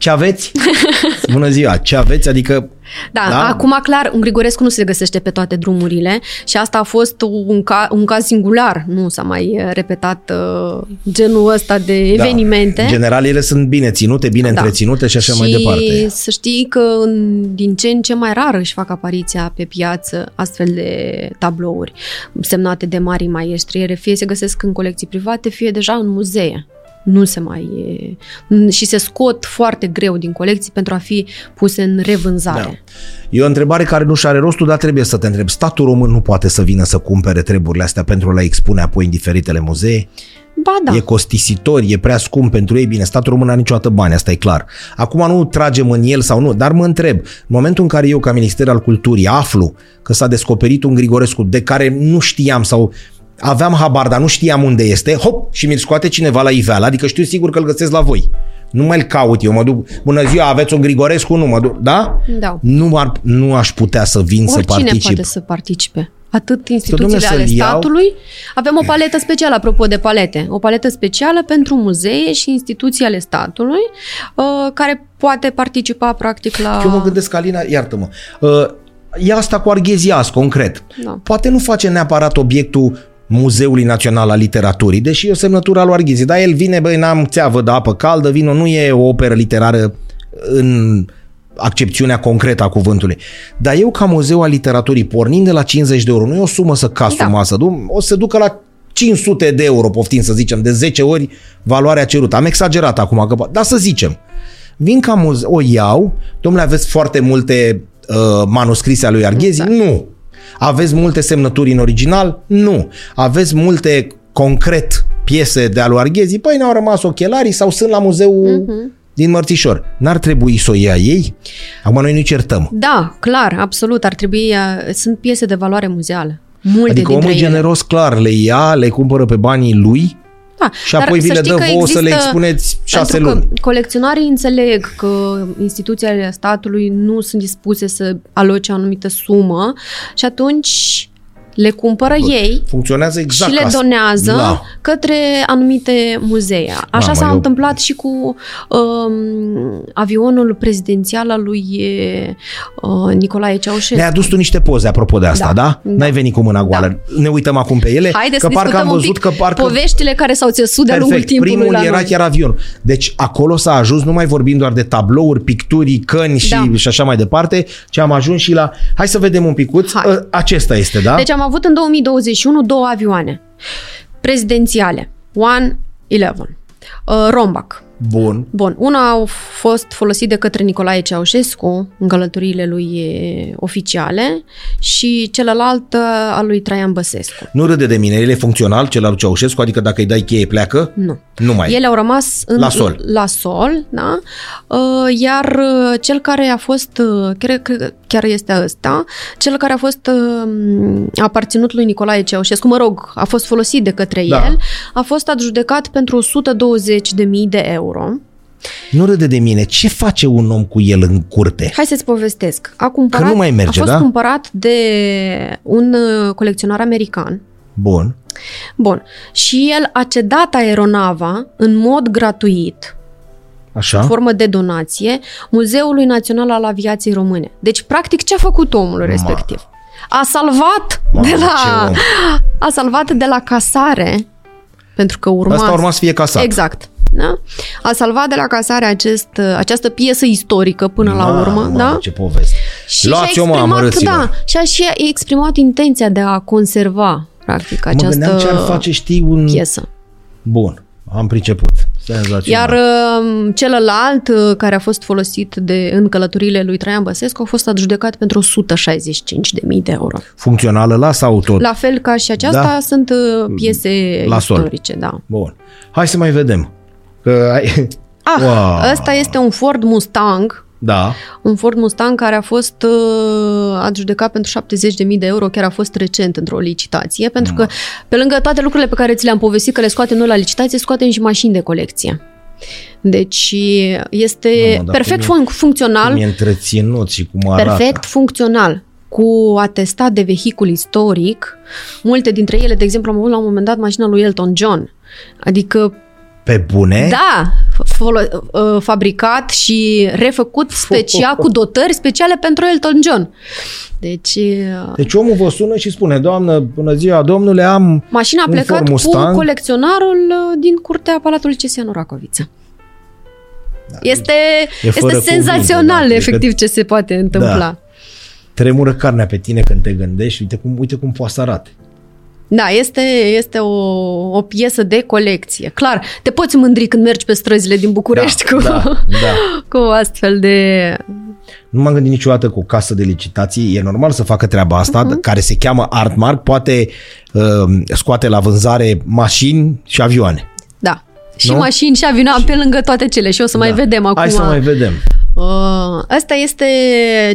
S1: Ce aveți? Bună ziua, ce aveți? Adică,
S2: Da,
S1: Da.
S2: da, acum clar, un Grigorescu nu se găsește pe toate drumurile și asta a fost un, ca, un caz singular. Nu s-a mai eh, repetat uh, genul ăsta de evenimente.
S1: Da, în general, ele sunt bine ținute, bine
S2: Da.
S1: întreținute și așa mai departe.
S2: să știi că în, din ce în ce mai rar își fac apariția pe piață astfel de tablouri semnate de mari maestri. Ele fie se găsesc în colecții private, fie deja în muzee. Nu se mai e... Și se scot foarte greu din colecții pentru a fi puse în revânzare.
S1: Da. E o întrebare care nu și are rostul, dar trebuie să te întreb. Statul român nu poate să vină să cumpere treburile astea pentru a le expune apoi în diferitele muzee?
S2: Ba da.
S1: E costisitor, e prea scump pentru ei. Bine, statul român are niciodată bani, asta e clar. Acum nu tragem în el sau nu, dar mă întreb, în momentul în care eu ca Minister al Culturii aflu că s-a descoperit un Grigorescu de care nu știam sau aveam habar, dar nu știam unde este, hop, și mi-l scoate cineva la iveală, adică știu sigur că îl găsesc la voi. Nu mai-l caut eu, mă duc, bună ziua, aveți un Grigorescu? Nu, mă duc, da?
S2: Da.
S1: Nu, ar, nu aș putea să vin să
S2: Oricine
S1: particip.
S2: poate să participe. Atât instituțiile
S1: domnule,
S2: ale
S1: să-l iau-
S2: statului. Avem o paletă specială, apropo de palete. O paletă specială pentru muzee și instituții ale statului, uh, care poate participa practic la...
S1: Eu mă gândesc, Alina, iartă-mă, uh, ia asta cu Arghezias, concret.
S2: Da.
S1: Poate nu face neapărat obiectul Muzeului Național al Literaturii, deși e o semnătură a lui Arghezi, dar el vine, băi, n-am țeavă de apă caldă, vino, nu e o operă literară în accepțiunea concretă a cuvântului. Dar eu, ca muzeu al literaturii, pornind de la 50 de euro, nu e o sumă să cas
S2: Da.
S1: da. masă, nu? o să se ducă la 500 de euro, poftim să zicem, de 10 ori valoarea cerută. Am exagerat acum, că, dar să zicem. Vin ca muzeu, o iau, domnule, aveți foarte multe uh, manuscrise ale lui Arghezi?
S2: Da.
S1: Nu. Aveți multe semnături în original? Nu. Aveți multe concret piese de alu Arghezi? Păi ne-au rămas ochelarii sau sunt la muzeul
S2: Mhm.
S1: din Mărțișor. N-ar trebui să o ia ei? Acum noi nu certăm.
S2: Da, clar, absolut. Ar trebui, uh, sunt piese de valoare muzeală. Multe
S1: Adică
S2: dintre
S1: omul
S2: ele.
S1: generos clar le ia, le cumpără pe banii lui
S2: Da,
S1: și
S2: dar
S1: apoi vi
S2: să
S1: le
S2: știi
S1: dă
S2: că
S1: vouă să le
S2: există-
S1: expuneți șase
S2: pentru
S1: luni.
S2: Că colecționarii înțeleg că instituțiile statului nu sunt dispuse să aloce o anumită sumă și atunci le cumpără ei
S1: Funcționează exact
S2: și le
S1: ca asta.
S2: donează
S1: Da.
S2: către anumite muzee. Așa
S1: Mamă,
S2: s-a
S1: eu-
S2: întâmplat și cu um, avionul prezidențial al lui uh, Nicolae Ceaușescu.
S1: Ne-ai adus tu niște poze apropo de asta,
S2: Da,
S1: da?
S2: da.
S1: N-ai venit cu mâna goală. Ne uităm acum pe ele,
S2: Haideți
S1: că
S2: să
S1: parcă
S2: discutăm
S1: am
S2: un
S1: văzut
S2: pic
S1: că parcă...
S2: poveștile care s-au țesut de-a lungul
S1: Perfect.
S2: timpului
S1: Primul
S2: la
S1: era
S2: noi.
S1: chiar avionul. Deci acolo s-a ajuns, nu mai vorbim doar de tablouri, picturi, căni și,
S2: Da.
S1: și așa mai departe, ci am ajuns și la... Hai să vedem un picuț.
S2: Hai.
S1: Ă, Acesta este, da?
S2: Deci am avut în 2021 două avioane prezidențiale. One Eleven. Uh, Rombac.
S1: Bun.
S2: Bun, una a fost folosit de către Nicolae Ceaușescu în călătoriile lui e, oficiale și celălalt uh, al lui Traian Băsescu.
S1: Nu râde de mine, el e funcțional, cel al lui Ceaușescu, adică dacă îi dai cheie pleacă?
S2: Nu.
S1: Nu mai.
S2: Ele au rămas în,
S1: La sol.
S2: La sol, da? Uh, Iar uh, cel care a fost, uh, cred că chiar este ăsta, cel care a fost uh, aparținut lui Nicolae Ceaușescu, mă rog, a fost folosit de către
S1: Da.
S2: el, a fost adjudecat pentru 120.000 de euro.
S1: Nu râde de mine. Ce face un om cu el în curte?
S2: Hai să-ți povestesc. A cumpărat,
S1: Că nu mai merge,
S2: a fost
S1: da?
S2: cumpărat de un uh, colecționar american.
S1: Bun.
S2: Bun. Și el a cedat aeronava în mod gratuit,
S1: Așa?
S2: în formă de donație, Muzeului Național al Aviației Române. Deci, practic, ce a făcut omul respectiv? A salvat
S1: Mamă,
S2: de
S1: ce
S2: la
S1: om.
S2: a salvat de la casare pentru că urma
S1: Asta urma să fie casat.
S2: Exact. Da? A salvat de la casare acest, această piesă istorică până la
S1: Mamă,
S2: urmă,
S1: mamă,
S2: da?
S1: ce poveste.
S2: Și
S1: Luați-o,
S2: și-a
S1: mă,
S2: exprimat,
S1: amărâților.
S2: da, și a și exprimat intenția de a conserva, practic,
S1: Mă gândeam ce ar
S2: această
S1: face, știi, un...
S2: piesă.
S1: Bun, am priceput. Senzațional.
S2: Iar uh, celălalt, uh, care a fost folosit de, în călătoriile lui Traian Băsescu, a fost adjudecat pentru 165.000 de euro.
S1: Funcțională la sau tot?
S2: La fel ca și aceasta,
S1: Da.
S2: sunt uh, piese
S1: La sol.
S2: istorice, da.
S1: Bun. Hai să mai vedem. Că ai...
S2: Ah,
S1: Wow.
S2: ăsta este un Ford Mustang,
S1: Da.
S2: un Ford Mustang care a fost uh, adjudecat pentru 70.000 de euro, chiar a fost recent într-o licitație, pentru că pe lângă toate lucrurile pe care ți le-am povestit că le scoatem noi la licitație, scoatem și mașini de colecție. Deci este
S1: Mamă, dar
S2: perfect
S1: cum e-
S2: fun- funcțional,
S1: Cum e întreținut și cum arată.
S2: perfect funcțional cu atestat de vehicul istoric. Multe dintre ele, de exemplu, am avut la un moment dat mașina lui Elton John. Adică
S1: Pe bune?
S2: da, folo- uh, fabricat și refăcut special, cu dotări speciale pentru Elton John. Deci, uh,
S1: Deci omul vă sună și spune, doamnă, bună ziua, domnule, am
S2: mașina a
S1: un
S2: plecat
S1: Ford
S2: cu
S1: Mustang.
S2: colecționarul uh, din curtea Palatului Cesianu Racoviță. Este,
S1: Da, e fără
S2: este
S1: cuvinte,
S2: senzațional,
S1: da,
S2: efectiv, ce se poate întâmpla.
S1: Da. Tremură carnea pe tine când te gândești, uite cum, uite cum poate să arate.
S2: Da, este, este o, o piesă de colecție. Clar, te poți mândri când mergi pe străzile din București
S1: Da,
S2: cu,
S1: da, da.
S2: cu astfel de...
S1: Nu m-am gândit niciodată cu o casă de licitații. E normal să facă treaba asta, uh-huh. care se cheamă Artmark, poate uh, scoate la vânzare mașini și avioane.
S2: Da. Și
S1: Nu?
S2: mașini și avioane pe lângă toate cele. Și o să mai
S1: Da.
S2: vedem acum.
S1: Hai să mai vedem.
S2: Uh, ăsta este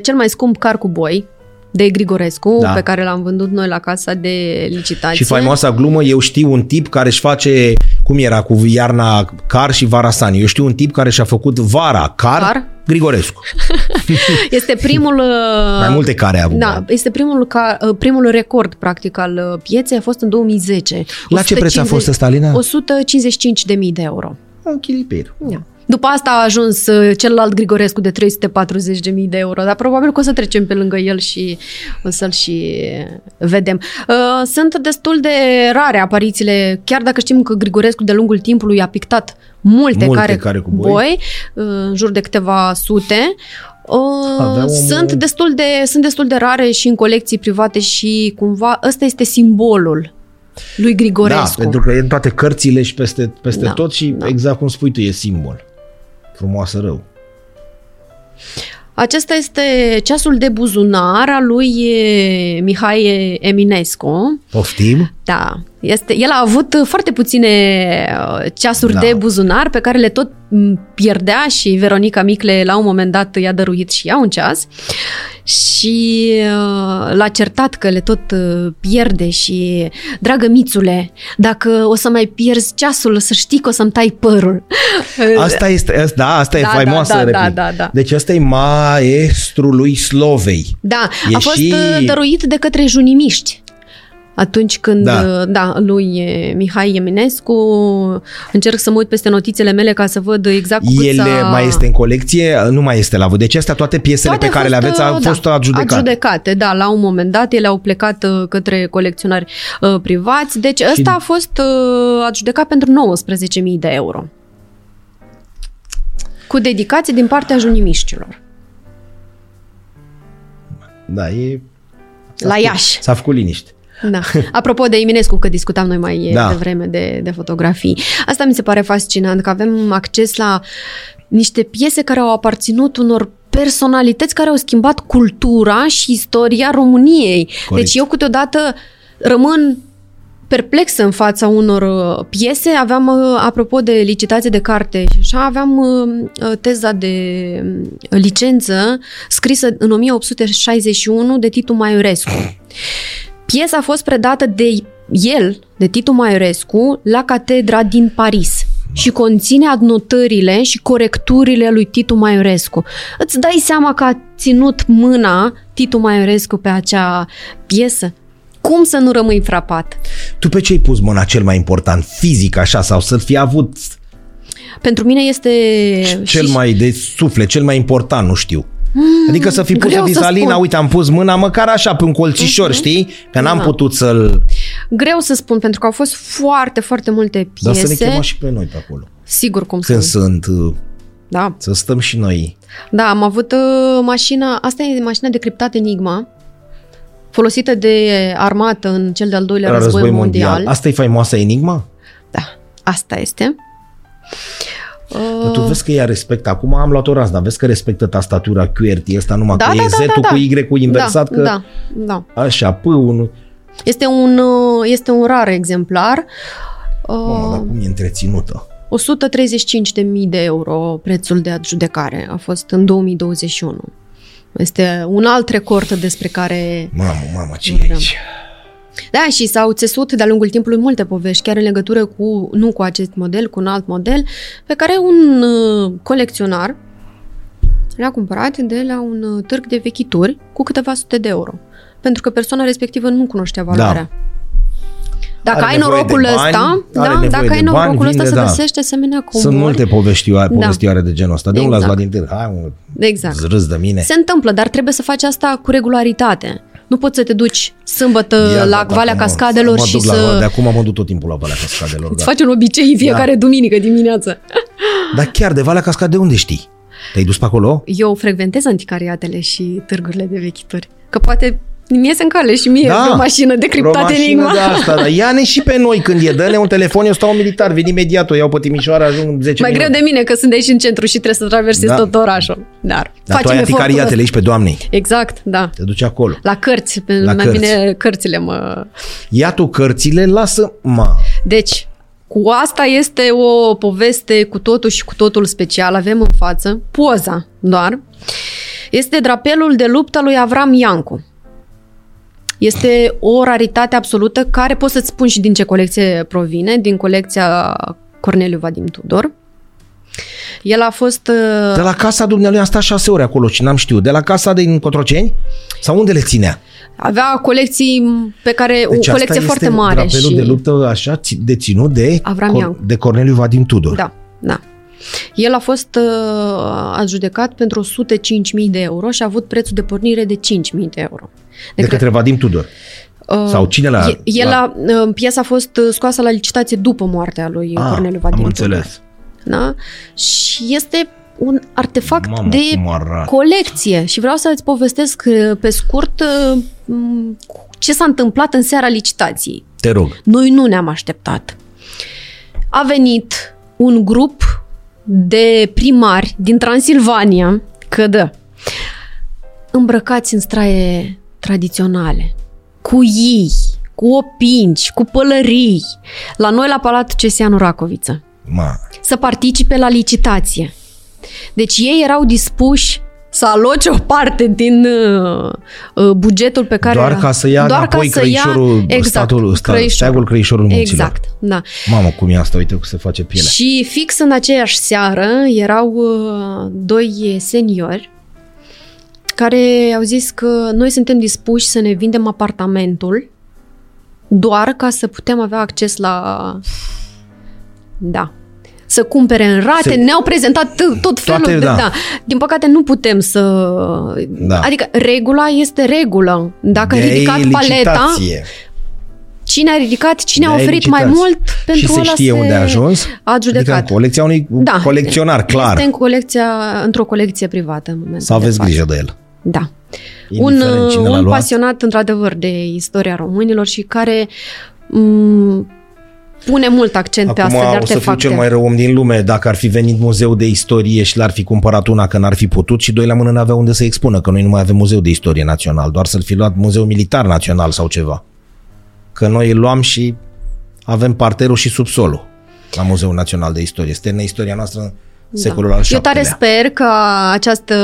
S2: cel mai scump car cu boi de Grigorescu,
S1: Da.
S2: pe care l-am vândut noi la casa de licitație.
S1: Și faimoasa glumă, eu știu un tip care își face, cum era, cu iarna car și vara sani. Eu știu un tip care și-a făcut vara car,
S2: Car?
S1: Grigorescu.
S2: Este primul... uh,
S1: Mai multe care a avut.
S2: Da, este primul, ca, uh, primul record, practic, al uh, pieței, a fost în 2010.
S1: La ce preț a fost ăsta, Alina?
S2: 155.000 de euro.
S1: Un chilipir.
S2: Da. După asta a ajuns uh, celălalt Grigorescu de 340.000 de euro, dar probabil că o să trecem pe lângă el și o să-l și vedem. Uh, sunt destul de rare aparițiile, chiar dacă știm că Grigorescu de lungul timpului a pictat multe,
S1: Multe
S2: care,
S1: care cu boi.
S2: boi, uh, în jur de câteva sute.
S1: Avea
S2: Uh,
S1: omul-
S2: sunt, destul de, sunt destul de rare și în colecții private și cumva ăsta este simbolul lui
S1: Da,
S2: Grigorescu.
S1: pentru că e în toate cărțile și peste, peste
S2: Da,
S1: tot și
S2: da.
S1: exact cum spui tu, e simbol. Frumoasă rău.
S2: Acesta este ceasul de buzunar al lui e, Mihai Eminescu.
S1: Poftim?
S2: Da, este, el a avut foarte puține uh, ceasuri
S1: Da.
S2: de buzunar pe care le tot m, pierdea și Veronica Micle la un moment dat i-a dăruit și ea un ceas și uh, l-a certat că le tot uh, pierde și dragă mițule, dacă o să mai pierzi ceasul, să știi că o să-mi tai părul.
S1: Asta este, asta- da, asta e
S2: Da,
S1: faimoasă
S2: da, da,
S1: replică.
S2: da, da, da.
S1: Deci ăsta e maestrul lui Slovei.
S2: Da,
S1: E
S2: a fost
S1: și-
S2: și... dăruit de către junimiști. Atunci când,
S1: Da.
S2: da, da lui e, Mihai Eminescu, încerc să mă uit peste notițele mele ca să văd exact cu cât
S1: El
S2: s-a...
S1: mai este în colecție? Nu mai este la văd. Deci astea toate piesele
S2: Toate
S1: pe care le
S2: au
S1: aveți au
S2: uh,
S1: fost adjudecate.
S2: Adjudecate, da, la un moment dat ele au plecat uh, către colecționari uh, privați, deci ăsta a fost uh, adjudecat pentru 19.000 de euro. Cu dedicație din partea junimiștilor.
S1: Da, e... s-a
S2: La
S1: făcut-
S2: Iași.
S1: S-a făcut liniște.
S2: Da. Apropo de Eminescu, că discutam noi mai
S1: Da.
S2: da. devreme de, de fotografii. Asta mi se pare fascinant, că avem acces la niște piese care au aparținut unor personalități care au schimbat cultura și istoria României.
S1: Corect.
S2: Deci eu câteodată rămân perplexă în fața unor uh, piese. Aveam, uh, apropo de licitație de carte, și așa, aveam uh, uh, teza de uh, licență scrisă în 1861 de Titu Maiorescu. Piesa a fost predată de el, de Titu Maiorescu, la catedra din Paris și conține adnotările și corecturile lui Titu Maiorescu. Îți dai seama că a ținut mâna Titu Maiorescu pe acea piesă? Cum să nu rămâi frapat?
S1: Tu pe ce ai pus mâna cel mai important? Fizic, așa, sau să fi avut
S2: Pentru mine este...
S1: cel
S2: și-
S1: mai de suflet, cel mai important, nu știu. Adică să fi pus
S2: greu
S1: în
S2: să
S1: Visalina,
S2: spun.
S1: uite, am pus mâna măcar așa pe un colțișor, știi? Că n-am
S2: Da.
S1: putut să-l...
S2: Greu să spun, pentru că au fost foarte, foarte multe
S1: Dar
S2: piese.
S1: să ne chemă și pe noi pe acolo.
S2: Sigur cum
S1: Când
S2: să...
S1: sunt, uh,
S2: Da.
S1: să stăm și noi.
S2: Da, am avut uh, mașina, asta e mașina de criptat Enigma, folosită de armată în cel de-al doilea
S1: La
S2: război, mondial.
S1: Asta e faimoasa enigma?
S2: Da, asta este.
S1: Dar tu vezi că ea respectă, acum am luat o rază, dar vezi că respectă tastatura QWERTY ăsta numai
S2: Da,
S1: că
S2: da,
S1: e
S2: da,
S1: Z-ul
S2: da,
S1: cu
S2: da.
S1: Y-ul inversat,
S2: da,
S1: că
S2: Da, da.
S1: așa, p un
S2: Este un, uh, este un rar exemplar.
S1: Mamă,
S2: Uh,
S1: dar cum e întreținută?
S2: 135.000 de euro prețul de adjudecare a fost în 2021. Este un alt record despre care
S1: Mamă, mamă, ce e
S2: Vorbeam.
S1: aici?
S2: Da, și s-au țesut de-a lungul timpului multe povești, chiar în legătură cu, nu cu acest model, cu un alt model, pe care un uh, colecționar le-a cumpărat de la un uh, târg de vechituri cu câteva sute de euro. Pentru că persoana respectivă nu cunoștea valoarea. Dacă
S1: Are
S2: ai
S1: nevoie
S2: norocul
S1: de bani,
S2: ăsta,
S1: are
S2: da,
S1: nevoie
S2: dacă
S1: de
S2: ai
S1: bani,
S2: norocul ăsta
S1: vinde,
S2: să
S1: da.
S2: găsești asemenea comori.
S1: Sunt multe povestioare,
S2: Da.
S1: povestioare de genul ăsta. De unde l-ați luat
S2: Exact.
S1: din târg? Hai, mă,
S2: Exact.
S1: râs de mine.
S2: Se întâmplă, dar trebuie să faci asta cu regularitate. Nu poți să te duci sâmbătă
S1: Ia,
S2: la
S1: da,
S2: Valea
S1: dacă mă-
S2: Cascadelor
S1: mă
S2: și
S1: duc
S2: să
S1: La, de acum mă duc tot timpul la Valea Cascadelor.
S2: îți
S1: Da.
S2: faci un obicei în fiecare duminică dimineață.
S1: Dar chiar de Valea Cascade de unde știi? Te-ai dus pe acolo?
S2: Eu frecventez anticariatele și târgurile de vechituri. Că poate mi iese în cale și mie da, o mașină de
S1: vreo
S2: criptat
S1: mașină
S2: enigma.
S1: de asta, da. Ia-ne și pe noi când e, dă-ne un telefon, eu stau un militar, vin imediat, o iau pe Timișoara, ajung în 10
S2: Mai
S1: minute.
S2: greu de mine că sunt de aici în centru și trebuie să traversez
S1: Da.
S2: da. tot orașul. Dar,
S1: Dar tu
S2: facem
S1: ai
S2: efortul
S1: anticariatele aici pe doamnei.
S2: ăsta. Exact, da.
S1: Te duci acolo.
S2: La cărți, pe
S1: La
S2: mai
S1: cărți.
S2: bine cărțile mă...
S1: Ia tu cărțile, lasă, ma.
S2: Deci, cu asta este o poveste cu totul și cu totul special. Avem în față poza doar. Este drapelul de luptă lui Avram Iancu. Este o raritate absolută care pot să-ți spun și din ce colecție provine, din colecția Corneliu Vadim Tudor. El a fost... uh,
S1: De la casa dumnealui am stat șase ore acolo și n-am știut. De la casa din Cotroceni? Sau unde le ținea?
S2: Avea colecții pe care...
S1: Deci
S2: o
S1: asta
S2: colecție
S1: este
S2: foarte mare
S1: drapelul
S2: și...
S1: de luptă așa ți- deținut de,
S2: Avram Iancu.
S1: de Corneliu Vadim Tudor.
S2: Da, da. El a fost uh, adjudecat pentru 105.000 de euro și a avut prețul de pornire de 5.000 de euro.
S1: De, de către Vadim Tudor. Uh, Sau cine l-a...
S2: El la... a, uh, piesa a fost uh, scoasă la licitație după moartea lui ah, Corneliu Vadim
S1: am înțeles.
S2: Da? Și este un artefact Mamă, de colecție. Și vreau să-ți povestesc uh, pe scurt ce s-a întâmplat în seara licitației.
S1: Te rog.
S2: Noi nu ne-am așteptat. A venit un grup de primari din Transilvania, că dă, îmbrăcați în straie tradiționale, cu ei, cu opinci, cu pălării, la noi la Palatul Ceseanu Racoviță.
S1: Ma.
S2: Să participe la licitație. Deci ei erau dispuși să aloce o parte din uh, uh bugetul pe care...
S1: Doar ca să ia doar înapoi ca să crăișorul, ia, exact, statul, crăișorul. steagul crăișorul munților.
S2: Exact, da.
S1: Mamă, cum e asta, uite cum se face pielea.
S2: Și fix în aceeași seară erau uh, doi seniori care au zis că noi suntem dispuși să ne vindem apartamentul doar ca să putem avea acces la... Da, să cumpere în rate, Se... ne-au prezentat tot felul Toate, de... Da. da. Din păcate nu putem să... Da. Adică regula este regulă. Dacă ai ridicat paleta, cine a ridicat, cine a oferit licitați. mai mult pentru
S1: și se știe unde a ajuns?
S2: A judecat.
S1: Adică în colecția unui da. colecționar, clar.
S2: Este în colecția, într-o colecție privată în momentul
S1: Să aveți de grijă de el.
S2: Da. un, un pasionat, într-adevăr, de istoria românilor și care m- pune mult accent
S1: Acum,
S2: pe astfel de
S1: artefacte. o să fiu cel mai rău om din lume dacă ar fi venit muzeu de istorie și l-ar fi cumpărat una că n-ar fi putut și doi la mână n-avea unde să expună, că noi nu mai avem muzeu de istorie național, doar să-l fi luat muzeu militar național sau ceva. Că noi îl luam și avem parterul și subsolul la Muzeul Național de Istorie. Este în istoria noastră da. Secolul da. al
S2: Eu tare sper că această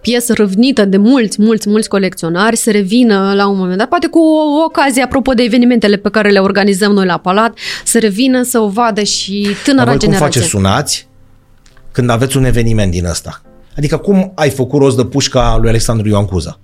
S2: piesă răvnită de mulți, mulți, mulți colecționari să revină la un moment dat, poate cu o ocazie, apropo de evenimentele pe care le organizăm noi la Palat, să revină să o vadă și tânăra generație.
S1: cum faceți? Sunați când aveți un eveniment din ăsta? Adică cum ai făcut rost de pușca lui Alexandru Ioan Cuza?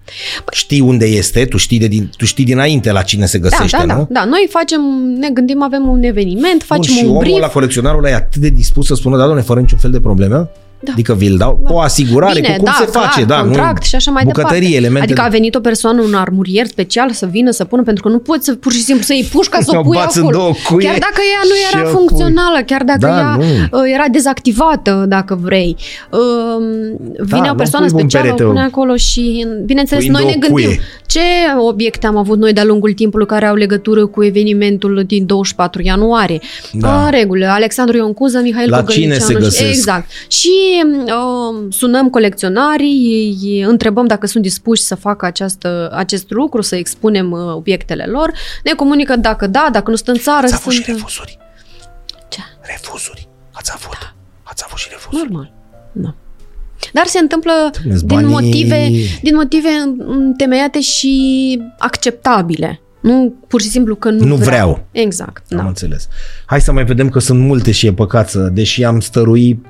S1: Știi unde este, tu știi, de din, tu știi dinainte la cine se găsește,
S2: da, da,
S1: nu?
S2: Da, da, noi facem, ne gândim, avem un eveniment, facem
S1: Bun,
S2: un brief.
S1: Și omul la colecționarul ăla e atât de dispus să spună, da, doamne, fără niciun fel de probleme? Da. Adică vi-l dau da. o asigurare Bine, cu cum
S2: da,
S1: se clar, face, da,
S2: contract
S1: nu?
S2: și așa mai
S1: bucătărie,
S2: departe.
S1: elemente.
S2: Adică a venit o persoană, un armurier special să vină să pună, pentru că nu poți să pur și simplu să iei pușca să o pui acolo.
S1: Două cuie
S2: chiar dacă ea nu era funcțională, chiar dacă da, ea nu. Uh, era dezactivată, dacă vrei. Um, vine da, o persoană specială, o pune acolo și, bineînțeles, noi ne gândim cuie. ce obiecte am avut noi de-a lungul timpului care au legătură cu evenimentul din 24 ianuarie. Da. A, regulă, Alexandru Ioncuza, Mihail
S1: La cine se găsesc?
S2: Exact. Și uh, sunăm colecționarii, îi întrebăm dacă sunt dispuși să facă această, acest lucru, să expunem uh, obiectele lor. Ne comunică dacă da, dacă nu sunt în țară.
S1: Ați
S2: avut
S1: sunt... și refuzuri.
S2: Ce?
S1: Refuzuri. Ați avut. Da. Ați avut și refuzuri.
S2: Normal. Da. Dar se întâmplă din motive, din motive întemeiate și acceptabile. Nu pur și simplu că nu,
S1: nu vreau. vreau.
S2: Exact.
S1: Am da. înțeles. Hai să mai vedem că sunt multe și e păcat să, deși am stăruit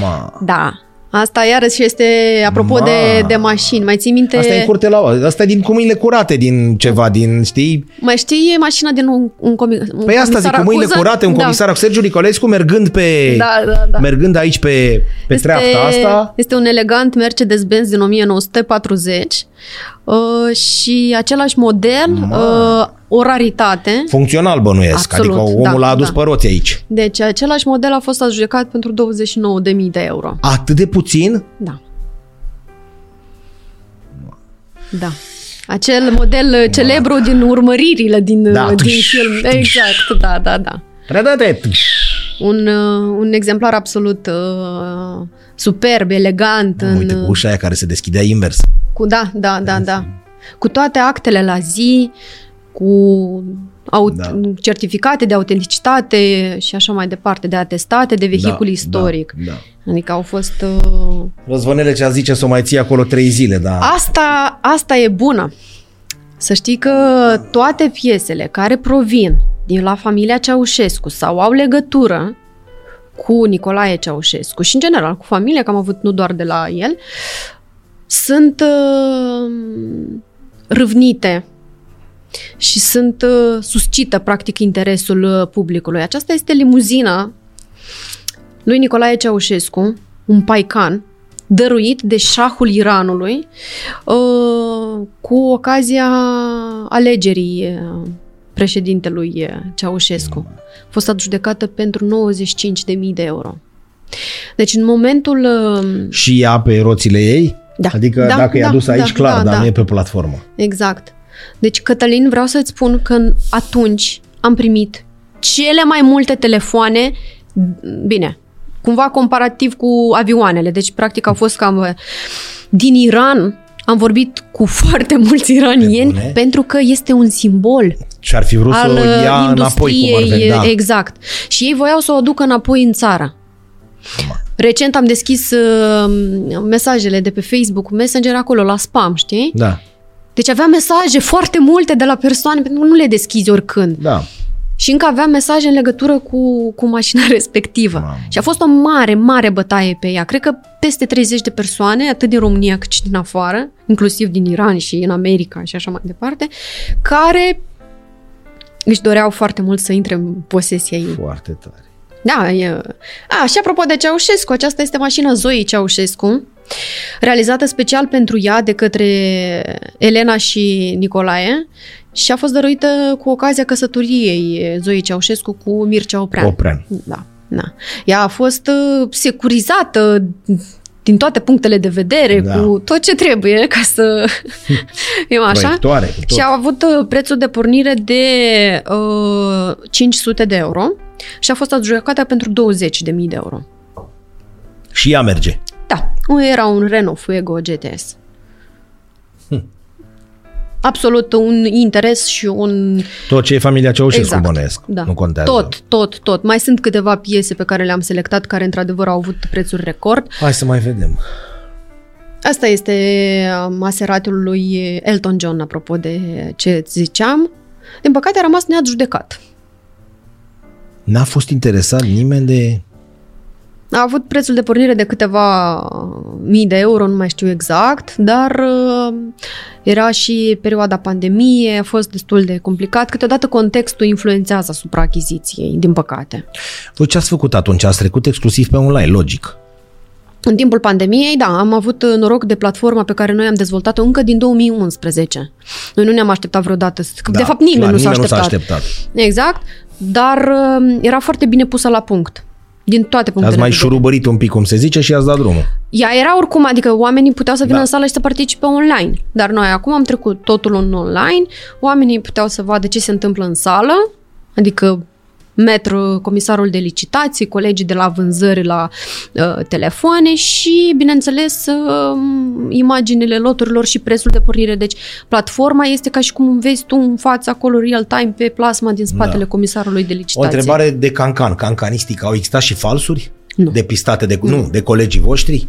S1: Ma.
S2: Da. Asta iarăși este, apropo de, de mașini, mai ții minte...
S1: Asta e în curte la... Asta e din cu mâinile curate, din ceva, din, știi...
S2: Mai știi mașina din un, un, comi, un
S1: Păi asta zic, cu mâinile curate, un da. comisar Sergiu Nicolescu mergând pe...
S2: Da, da, da.
S1: Mergând aici pe, pe este, treapta asta...
S2: Este un elegant Mercedes-Benz din 1940 uh, și același model, uh, o raritate.
S1: Funcțional bănuiesc, Absolut, adică omul da, a adus da. păroți aici.
S2: Deci același model a fost adjudecat pentru 29.000 de euro.
S1: Atât de puțin?
S2: Da. Da. Acel model uh, celebru da. din urmăririle din, da. Uh, din film. Exact, da, da, da.
S1: Redate!
S2: Un, uh, un exemplar absolut uh, superb, elegant.
S1: Uite, în, uite, cu ușa aia care se deschidea invers.
S2: Cu, da, da, da, da. Cu toate actele la zi, cu aut- da. certificate de autenticitate și așa mai departe, de atestate de vehicul da, istoric. Da, da. Adică au fost... Uh...
S1: Răzvănele ce a zice să o mai ții acolo trei zile, da.
S2: Asta, asta e bună. Să știi că toate piesele care provin din la familia Ceaușescu sau au legătură cu Nicolae Ceaușescu și în general cu familia, că am avut nu doar de la el, sunt uh, râvnite și sunt uh, suscită practic interesul uh, publicului. Aceasta este limuzina lui Nicolae Ceaușescu, un paican, dăruit de șahul Iranului uh, cu ocazia alegerii uh, președintelui uh, Ceaușescu. A fost adjudecată pentru 95.000 de euro. Deci în momentul... uh,
S1: Și ea pe roțile ei?
S2: Da.
S1: Adică
S2: Da,
S1: dacă i-a
S2: da,
S1: dus aici,
S2: da,
S1: clar,
S2: da,
S1: dar
S2: da.
S1: nu e pe platformă.
S2: Exact. Deci, Cătălin, vreau să-ți spun că atunci am primit cele mai multe telefoane, bine, cumva comparativ cu avioanele, deci practic au fost cam din Iran, am vorbit cu foarte mulți iranieni
S1: bune?
S2: pentru că este un simbol
S1: Și ar fi vrut
S2: al
S1: să o ia
S2: uh,
S1: înapoi cum ar
S2: industriei,
S1: veni, da.
S2: exact. Și ei voiau să o aducă înapoi în țară. Recent am deschis uh, mesajele de pe Facebook, Messenger acolo, la spam, știi?
S1: Da,
S2: Deci aveam mesaje foarte multe de la persoane, pentru că nu le deschizi oricând.
S1: da.
S2: Și încă aveam mesaje în legătură cu, cu mașina respectivă.
S1: Mamă.
S2: Și a fost o mare, mare bătaie pe ea. Cred că peste 30 de persoane, atât din România cât și din afară, inclusiv din Iran și în America și așa mai departe, care își doreau foarte mult să intre în posesia ei.
S1: Foarte tare.
S2: Da, e... A, și apropo de Ceaușescu, aceasta este mașina Zoe Ceaușescu, realizată special pentru ea de către Elena și Nicolae și a fost dăruită cu ocazia căsătoriei Zoe Ceaușescu cu Mircea Oprean.
S1: Oprean.
S2: Da, da. Ea a fost uh, securizată din toate punctele de vedere,
S1: Da.
S2: cu tot ce trebuie ca să... e așa?
S1: Proiectoare, cu tot.
S2: Și au avut uh, prețul de pornire de uh, 500 de euro și a fost adjudecată pentru 20.000 de euro.
S1: Și ea merge.
S2: Da, era un Renault Fuego GTS.
S1: Hm.
S2: Absolut un interes și un...
S1: Tot ce e familia Ceaușescu
S2: Exact.
S1: bănesc.
S2: Da.
S1: Nu contează.
S2: Tot, tot, tot. Mai sunt câteva piese pe care le-am selectat care într-adevăr au avut prețuri record.
S1: Hai să mai vedem.
S2: Asta este uh, Maseratiul lui Elton John, apropo de ce îți ziceam. Din păcate a rămas neadjudecat.
S1: N-a fost interesat nimeni de...
S2: A avut prețul de pornire de câteva mii de euro, nu mai știu exact, dar uh, era și perioada pandemiei, a fost destul de complicat. Câteodată contextul influențează asupra achiziției, din păcate.
S1: Voi ce ați făcut atunci? Ați trecut exclusiv pe online, logic.
S2: În timpul pandemiei, da, am avut uh, noroc de platforma pe care noi am dezvoltat-o încă din 2011. Noi nu ne-am așteptat vreodată. să-
S1: Da,
S2: de fapt, nimeni,
S1: clar,
S2: nu, s-a
S1: nimeni
S2: așteptat.
S1: nu s-a așteptat.
S2: Exact, dar uh, era foarte bine pusă la punct. Din toate punctele
S1: Ați mai
S2: de vedere.
S1: șurubărit un pic, cum se zice, și ați dat drumul.
S2: Ea era oricum, adică oamenii puteau să vină
S1: Da.
S2: în sală și să participe online. Dar noi acum am trecut totul în online, oamenii puteau să vadă ce se întâmplă în sală, adică metru, comisarul de licitații, colegii de la vânzări la uh, telefoane și, bineînțeles, uh, imaginile loturilor și prețul de pornire. Deci, platforma este ca și cum vezi tu în față acolo real-time pe plasma din spatele
S1: Da.
S2: comisarului de
S1: O
S2: licitație.
S1: întrebare de cancan, cancanistic. Au existat și falsuri?
S2: Nu.
S1: Depistate de, nu, de colegii voștri?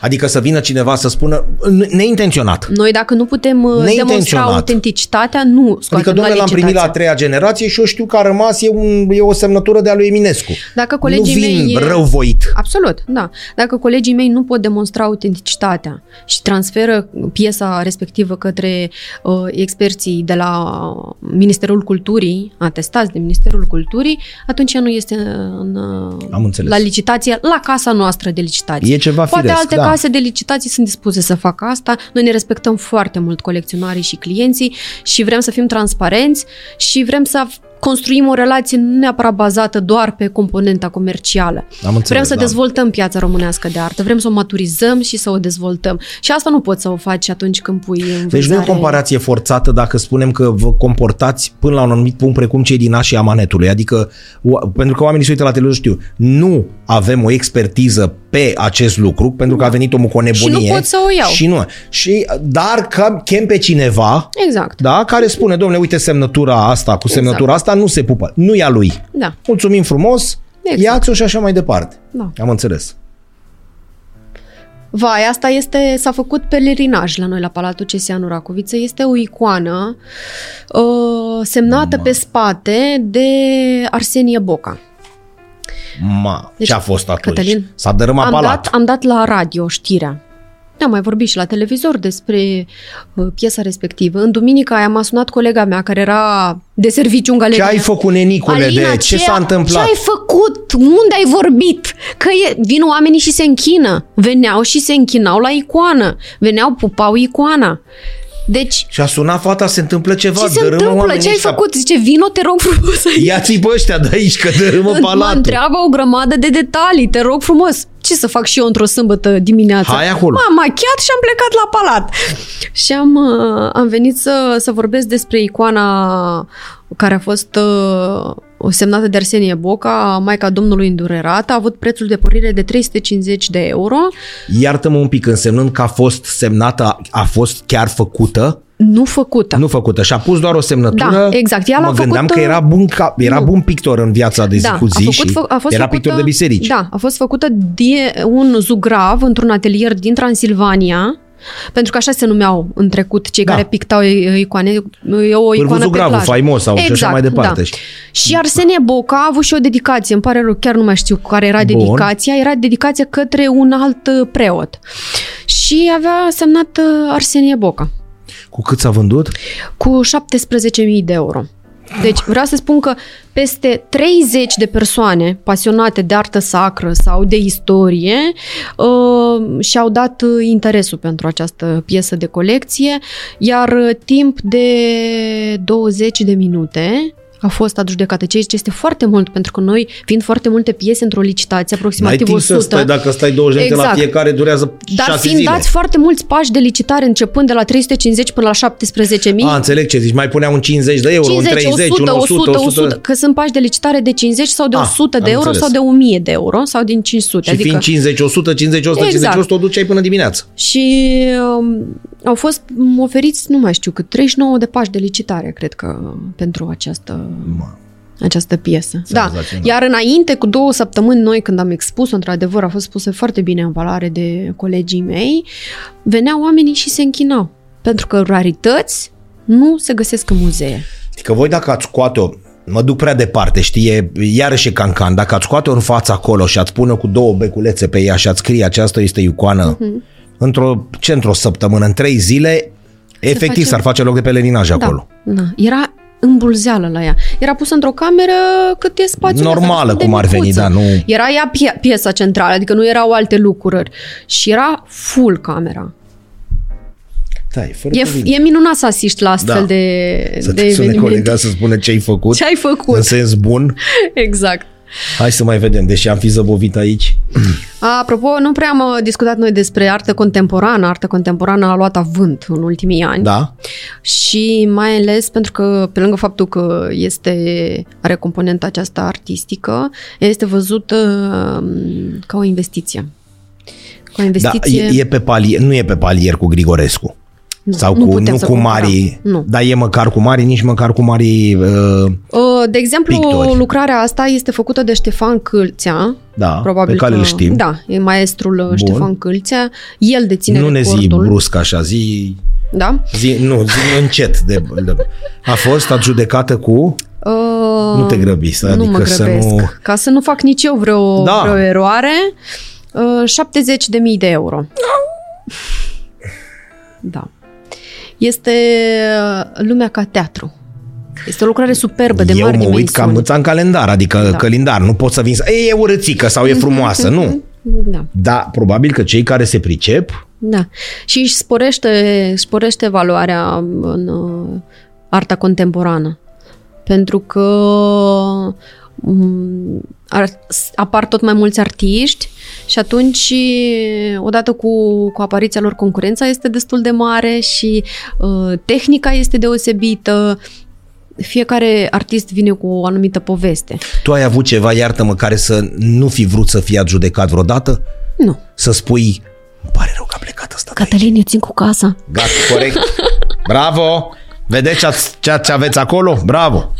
S1: Adică să vină cineva să spună neintenționat.
S2: Noi, dacă nu putem uh, demonstra
S1: Neintenționat.
S2: autenticitatea, nu scoatem
S1: Adică, domnule,
S2: la
S1: l-am primit la a
S2: licitație.
S1: treia generație și eu știu că a rămas, e, un, e o semnătură de a lui Eminescu.
S2: Dacă colegii
S1: nu vin
S2: mei...
S1: răuvoit.
S2: Absolut, da. Dacă colegii mei nu pot demonstra autenticitatea și transferă piesa respectivă către uh, experții de la Ministerul Culturii, atestați de Ministerul Culturii, atunci ea nu este în, uh,
S1: Am înțeles.
S2: la licitație, la casa noastră de licitație.
S1: E ceva
S2: Poate
S1: firesc,
S2: alte
S1: da.
S2: Case de licitații sunt dispuse să facă asta. Noi ne respectăm foarte mult colecționarii și clienții și vrem să fim transparenți și vrem să construim o relație nu neapărat bazată doar pe componenta comercială.
S1: Am înțeles,
S2: vrem să
S1: da.
S2: dezvoltăm piața românească de artă, vrem să o maturizăm și să o dezvoltăm. Și asta nu poți să o faci atunci când pui în
S1: Deci nu e o
S2: vânzare-
S1: comparație forțată dacă spunem că vă comportați până la un anumit punct precum cei din Așii Amanetului. Adică, o- pentru că oamenii se uită la televizor știu, nu avem o expertiză pe acest lucru, pentru că a venit omul cu o nebunie.
S2: Și nu pot să o iau.
S1: Și nu. Și, dar că chem pe cineva
S2: Exact.
S1: da, care spune, domnule, uite semnătura asta cu semnătura
S2: Exact.
S1: asta nu se pupă. Nu e a lui.
S2: Da.
S1: Mulțumim frumos,
S2: Exact.
S1: ia-ți-o și așa mai departe.
S2: Da.
S1: Am înțeles.
S2: Vai, asta este, s-a făcut pelerinaj la noi la Palatul Cesianu Racoviță. Este o icoană uh, semnată pe spate de Arsenie Boca.
S1: Ma,
S2: Deci,
S1: ce a fost atunci?
S2: Cătălin,
S1: S-a dărâmat
S2: am
S1: palat.
S2: dat, am dat la radio știrea. Am mai vorbit și la televizor despre uh, piesa respectivă. În duminica aia m-a sunat colega mea care era de serviciu în galerie.
S1: Ce ai făcut, nenicule,
S2: Alina,
S1: de ce s-a întâmplat?
S2: Ce ai făcut? Unde ai vorbit? Că e, vin oamenii și se închină. Veneau și se închinau la icoană. Veneau, pupau icoana. Deci,
S1: Și a sunat fata, se întâmplă ceva,
S2: ce se
S1: dărâmă
S2: întâmplă?
S1: oamenii
S2: Ce ai
S1: ăștia.
S2: făcut? Zice, vino, te rog frumos.
S1: Ia-ți pe ăștia de aici, că dărâmă
S2: Mă
S1: palatul.
S2: întreabă o grămadă de detalii, te rog frumos. Ce să fac și eu într-o sâmbătă dimineață?
S1: Hai acolo.
S2: M-am machiat și am plecat la palat. Și am, uh, am venit să, să vorbesc despre icoana care a fost uh, o semnată de Arsenie Boca, Maica Domnului Îndurerat, a avut prețul de pornire de 350 de euro.
S1: Iartă-mă un pic, însemnând că a fost semnată, a fost chiar făcută,
S2: Nu făcută.
S1: nu făcută, și a pus doar o semnătură.
S2: Da, exact. Ea l-a
S1: mă gândeam
S2: făcut,
S1: că era bun, ca, era
S2: nu.
S1: bun pictor în viața de zi
S2: Da,
S1: cu zi
S2: a făcut,
S1: și
S2: fă- a fost
S1: era
S2: făcută,
S1: pictor de biserici.
S2: Da, a fost făcută de un zugrav într-un atelier din Transilvania, pentru că așa se numeau în trecut cei
S1: Da.
S2: care pictau i- icoane. E o icoană pe
S1: Zugravul,
S2: plajă.
S1: faimos sau și așa mai departe.
S2: Da. Și Arsenie Boca a avut și o dedicație, îmi pare rău, chiar nu mai știu care era
S1: Bun.
S2: dedicația, era dedicația către un alt uh, preot. Și avea semnat uh, Arsenie Boca
S1: Cu cât s-a vândut?
S2: cu 17.000 de euro. Deci vreau să spun că peste 30 de persoane pasionate de artă sacră sau de istorie uh, și-au dat uh, interesul pentru această piesă de colecție, iar uh, timp de 20 de minute a fost adjudecată, ceea ce este foarte mult, pentru că noi, fiind foarte multe piese într-o licitație,
S1: N-ai
S2: aproximativ
S1: timp
S2: 100,
S1: să stai, dacă stai 20 de minute la
S2: Exact.
S1: fiecare, durează
S2: dar
S1: 6
S2: fiind
S1: zile.
S2: dați foarte mulți pași de licitare, începând de la 350 până la 17.000,
S1: A, înțeleg ce zici, mai punea un 50 de euro,
S2: 50,
S1: un 30,
S2: 100,
S1: un 100, 100,
S2: 100, că sunt pași de licitare de 50 sau de
S1: Ah,
S2: 100 de
S1: am
S2: euro
S1: înțeles.
S2: sau de 1000 de euro sau din 500.
S1: Și
S2: adică
S1: fiind 50, 100, 50, 100, 50,
S2: Exact.
S1: 100, o duceai până dimineață.
S2: Și um, au fost oferiți, nu mai știu cât, 39 de pași de licitare, cred că, pentru această, această piesă. Da.
S1: Senzațional.
S2: Iar înainte, cu două săptămâni, noi când am expus într-adevăr, a fost pusă foarte bine în valoare de colegii mei, veneau oamenii și se închinau. Pentru că rarități nu se găsesc în muzee.
S1: Adică voi dacă ați scoate-o, mă duc prea departe, știe, iarăși e cancan, dacă ați scoate-o în față acolo și ați pune cu două beculețe pe ea și ați scrie aceasta este icoană, uh-huh. Într-o, ce într-o săptămână, în trei zile, efectiv
S2: face-
S1: s-ar face loc de pelerinaj acolo.
S2: Da, da. Era îmbulzeală la ea. Era pusă într-o cameră cât e spațiul
S1: Normală,
S2: ăsta, destul de
S1: cum ar veni,
S2: micuță.
S1: da, nu-
S2: Era ea pie- piesa centrală, adică nu erau alte lucruri. Și era full camera.
S1: Da, e fără
S2: E,
S1: cuvinte.
S2: e minunat să asiști la astfel
S1: Da.
S2: de,
S1: Să
S2: de
S1: te sune
S2: evenimente.
S1: colega să spună ce ai făcut,
S2: Ce ai făcut?
S1: în sens bun.
S2: Exact.
S1: Hai să mai vedem, deși am fi zăbovit aici.
S2: Apropo, nu prea am uh, discutat noi despre artă contemporană. Artă contemporană a luat avânt în ultimii ani.
S1: Da?
S2: Și mai ales pentru că, pe lângă faptul că este, are componenta aceasta artistică, ea este văzută um, ca o investiție. Ca o
S1: Da,
S2: investiție...
S1: e, e pe palier, nu e pe palier cu Grigorescu.
S2: Nu,
S1: Sau
S2: nu
S1: cu,
S2: putem
S1: nu
S2: să
S1: cu
S2: comparăm.
S1: mari,
S2: Nu.
S1: dar e măcar cu mari, nici măcar cu mari, uh,
S2: Uh, De exemplu,
S1: Pictori.
S2: lucrarea asta este făcută de Ștefan Câlțea.
S1: da,
S2: Probabil
S1: pe care
S2: că,
S1: îl știm.
S2: Da, e maestrul Bun. Ștefan Câlțea. El deține
S1: nu ne zi
S2: recordul.
S1: brusc așa, zi,
S2: Da?
S1: zi nu, zi încet. De, de, a fost adjudecată cu,
S2: Uh,
S1: nu te grăbi, să,
S2: nu
S1: adică
S2: mă
S1: să
S2: grăbesc.
S1: nu...
S2: Ca să nu fac nici eu vreo,
S1: Da.
S2: vreo eroare, uh, 70 de mii de euro. Da. Este uh, lumea ca teatru. Este o lucrare superbă, de
S1: Eu
S2: mari
S1: mă uit
S2: dimensiuni.
S1: ca mâța în calendar, adică
S2: Da.
S1: da. calendar, nu pot să vin să... E, e urățică sau e frumoasă, nu.
S2: Da.
S1: Da, probabil că cei care se pricep,
S2: Da. Și își sporește, își sporește valoarea în uh, arta contemporană. Pentru că um, ar, apar tot mai mulți artiști și atunci, odată cu, cu apariția lor, concurența este destul de mare și uh, tehnica este deosebită. Fiecare artist vine cu o anumită poveste.
S1: tu ai avut ceva, iartă-mă, care să nu fi vrut să fie adjudecat vreodată?
S2: Nu.
S1: Să spui, îmi pare rău că a plecat ăsta de aici."
S2: Cătălin, eu țin cu casa.
S1: Gata, corect. Bravo! Vedeți ce, ați, ce, ce aveți acolo? Bravo!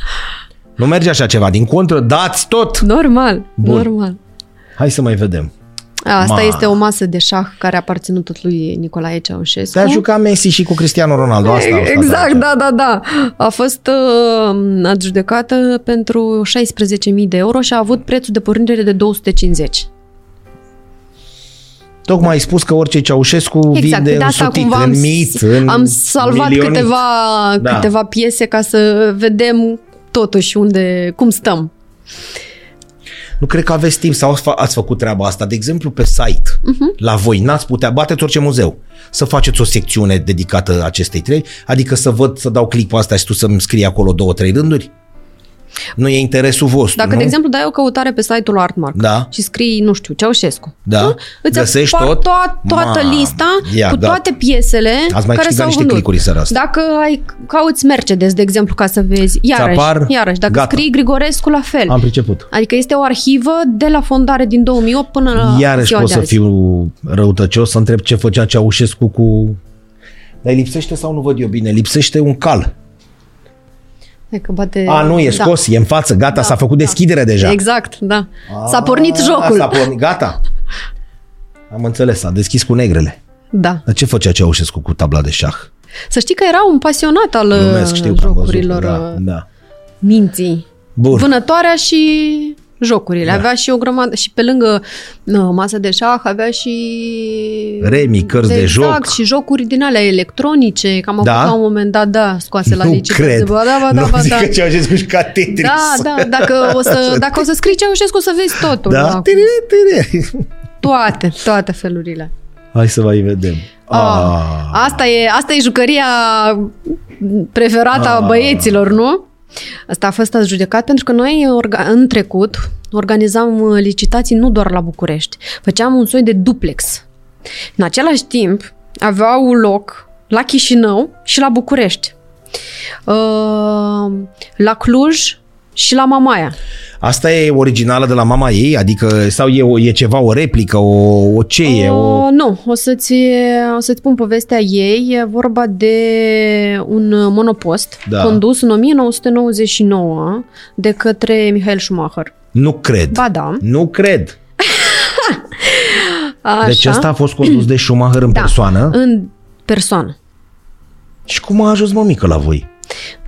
S1: Nu merge așa ceva, din contră, dați tot!
S2: Normal,
S1: Bun.
S2: normal.
S1: Hai să mai vedem.
S2: Asta
S1: Ma.
S2: este o masă de șah care a aparținut tot lui Nicolae Ceaușescu.
S1: Te-a jucat Messi și cu Cristiano Ronaldo, asta a stat
S2: Exact,
S1: aici.
S2: da, da, da. A fost uh, adjudecată pentru 16.000 de euro și a avut prețul de pornire de 250.
S1: Tocmai ai spus că orice Ceaușescu
S2: Exact,
S1: vinde
S2: de
S1: în
S2: asta
S1: sutit,
S2: cumva
S1: în
S2: am,
S1: mit,
S2: s-
S1: în
S2: am salvat
S1: milionit.
S2: câteva,
S1: Da.
S2: câteva piese ca să vedem totuși unde, cum stăm.
S1: Nu cred că aveți timp sau ați fa- ați făcut treaba asta. De exemplu, pe site,
S2: Mhm.
S1: la voi, n-ați putea, bateți orice muzeu, să faceți o secțiune dedicată acestei trei, adică să văd, să dau click pe asta și tu să-mi scrii acolo două, trei rânduri? Nu e interesul vostru,
S2: Dacă,
S1: nu?
S2: de exemplu, dai o căutare pe site-ul Artmark
S1: Da.
S2: și scrii, nu știu, Ceaușescu,
S1: Da.
S2: nu? îți
S1: Găsești
S2: apar
S1: tot?
S2: toa- toată
S1: Ma,
S2: lista
S1: ia,
S2: cu
S1: gata.
S2: toate piesele
S1: Ați mai
S2: care
S1: câștigat
S2: s-au
S1: niște
S2: vândut.
S1: clicuri seara asta.
S2: Dacă ai cauți Mercedes, de exemplu, ca să vezi, iarăși,
S1: apar?
S2: iarăși dacă
S1: Gata.
S2: scrii Grigorescu, la fel.
S1: Am priceput.
S2: Adică este o arhivă de la fondare din 2008 până la
S1: Iarăși
S2: ziua
S1: pot
S2: de
S1: să
S2: azi.
S1: fiu răutăcios, să întreb ce făcea Ceaușescu cu... Dar îi lipsește sau nu văd eu bine? Lipsește un cal.
S2: Hai că bate...
S1: A, nu, e scos, e în față, gata,
S2: Da,
S1: s-a făcut
S2: da.
S1: deschidere deja.
S2: Exact, da. S-a
S1: A,
S2: pornit jocul.
S1: S-a pornit, gata. Am înțeles, s-a deschis cu negrele.
S2: Da.
S1: Dar ce făcea Ceaușescu cu tabla de șah?
S2: Să știi că era un pasionat al
S1: Glumesc,
S2: uh,
S1: știu că am văzut.
S2: jocurilor
S1: Da,
S2: uh,
S1: da.
S2: minții.
S1: Bun.
S2: Vânătoarea și jocurile. Avea și o grămadă, și pe lângă uh, masă de șah, avea și...
S1: Remi, cărți de
S2: exact,
S1: joc.
S2: și jocuri din alea electronice, că am
S1: Da?
S2: avut la un moment dat, da, scoase la
S1: nu
S2: licitație.
S1: cred.
S2: Ba da, ba da,
S1: nu
S2: ba
S1: zic
S2: da.
S1: că Ceaușescu și ca Tetris.
S2: Da, da, dacă o să, dacă o să scrii Ceaușescu, o să vezi totul.
S1: Da?
S2: acum.
S1: Tiri, tiri.
S2: Toate, toate felurile.
S1: Hai să mai vedem.
S2: Ah,
S1: Ah.
S2: asta, e, asta e jucăria preferată a
S1: Ah.
S2: băieților, nu? Asta a fost judecat pentru că noi orga- în trecut organizam uh, licitații nu doar la București. Făceam un soi de duplex. În același timp aveau loc la Chișinău și la București. Uh, La Cluj și la Mamaia.
S1: Asta e originală de la mama ei? Adică, sau e, o- e ceva, o replică, o, o ce e? O...
S2: Uh, nu, o să-ți, o să-ți spun povestea ei. E vorba de un monopost
S1: Da.
S2: condus în 1999 de către Mihail Schumacher.
S1: Nu cred.
S2: Ba da.
S1: Nu cred.
S2: Așa.
S1: Deci asta a fost condus de Schumacher în
S2: da,
S1: persoană.
S2: În persoană.
S1: Și cum a ajuns mămică la voi?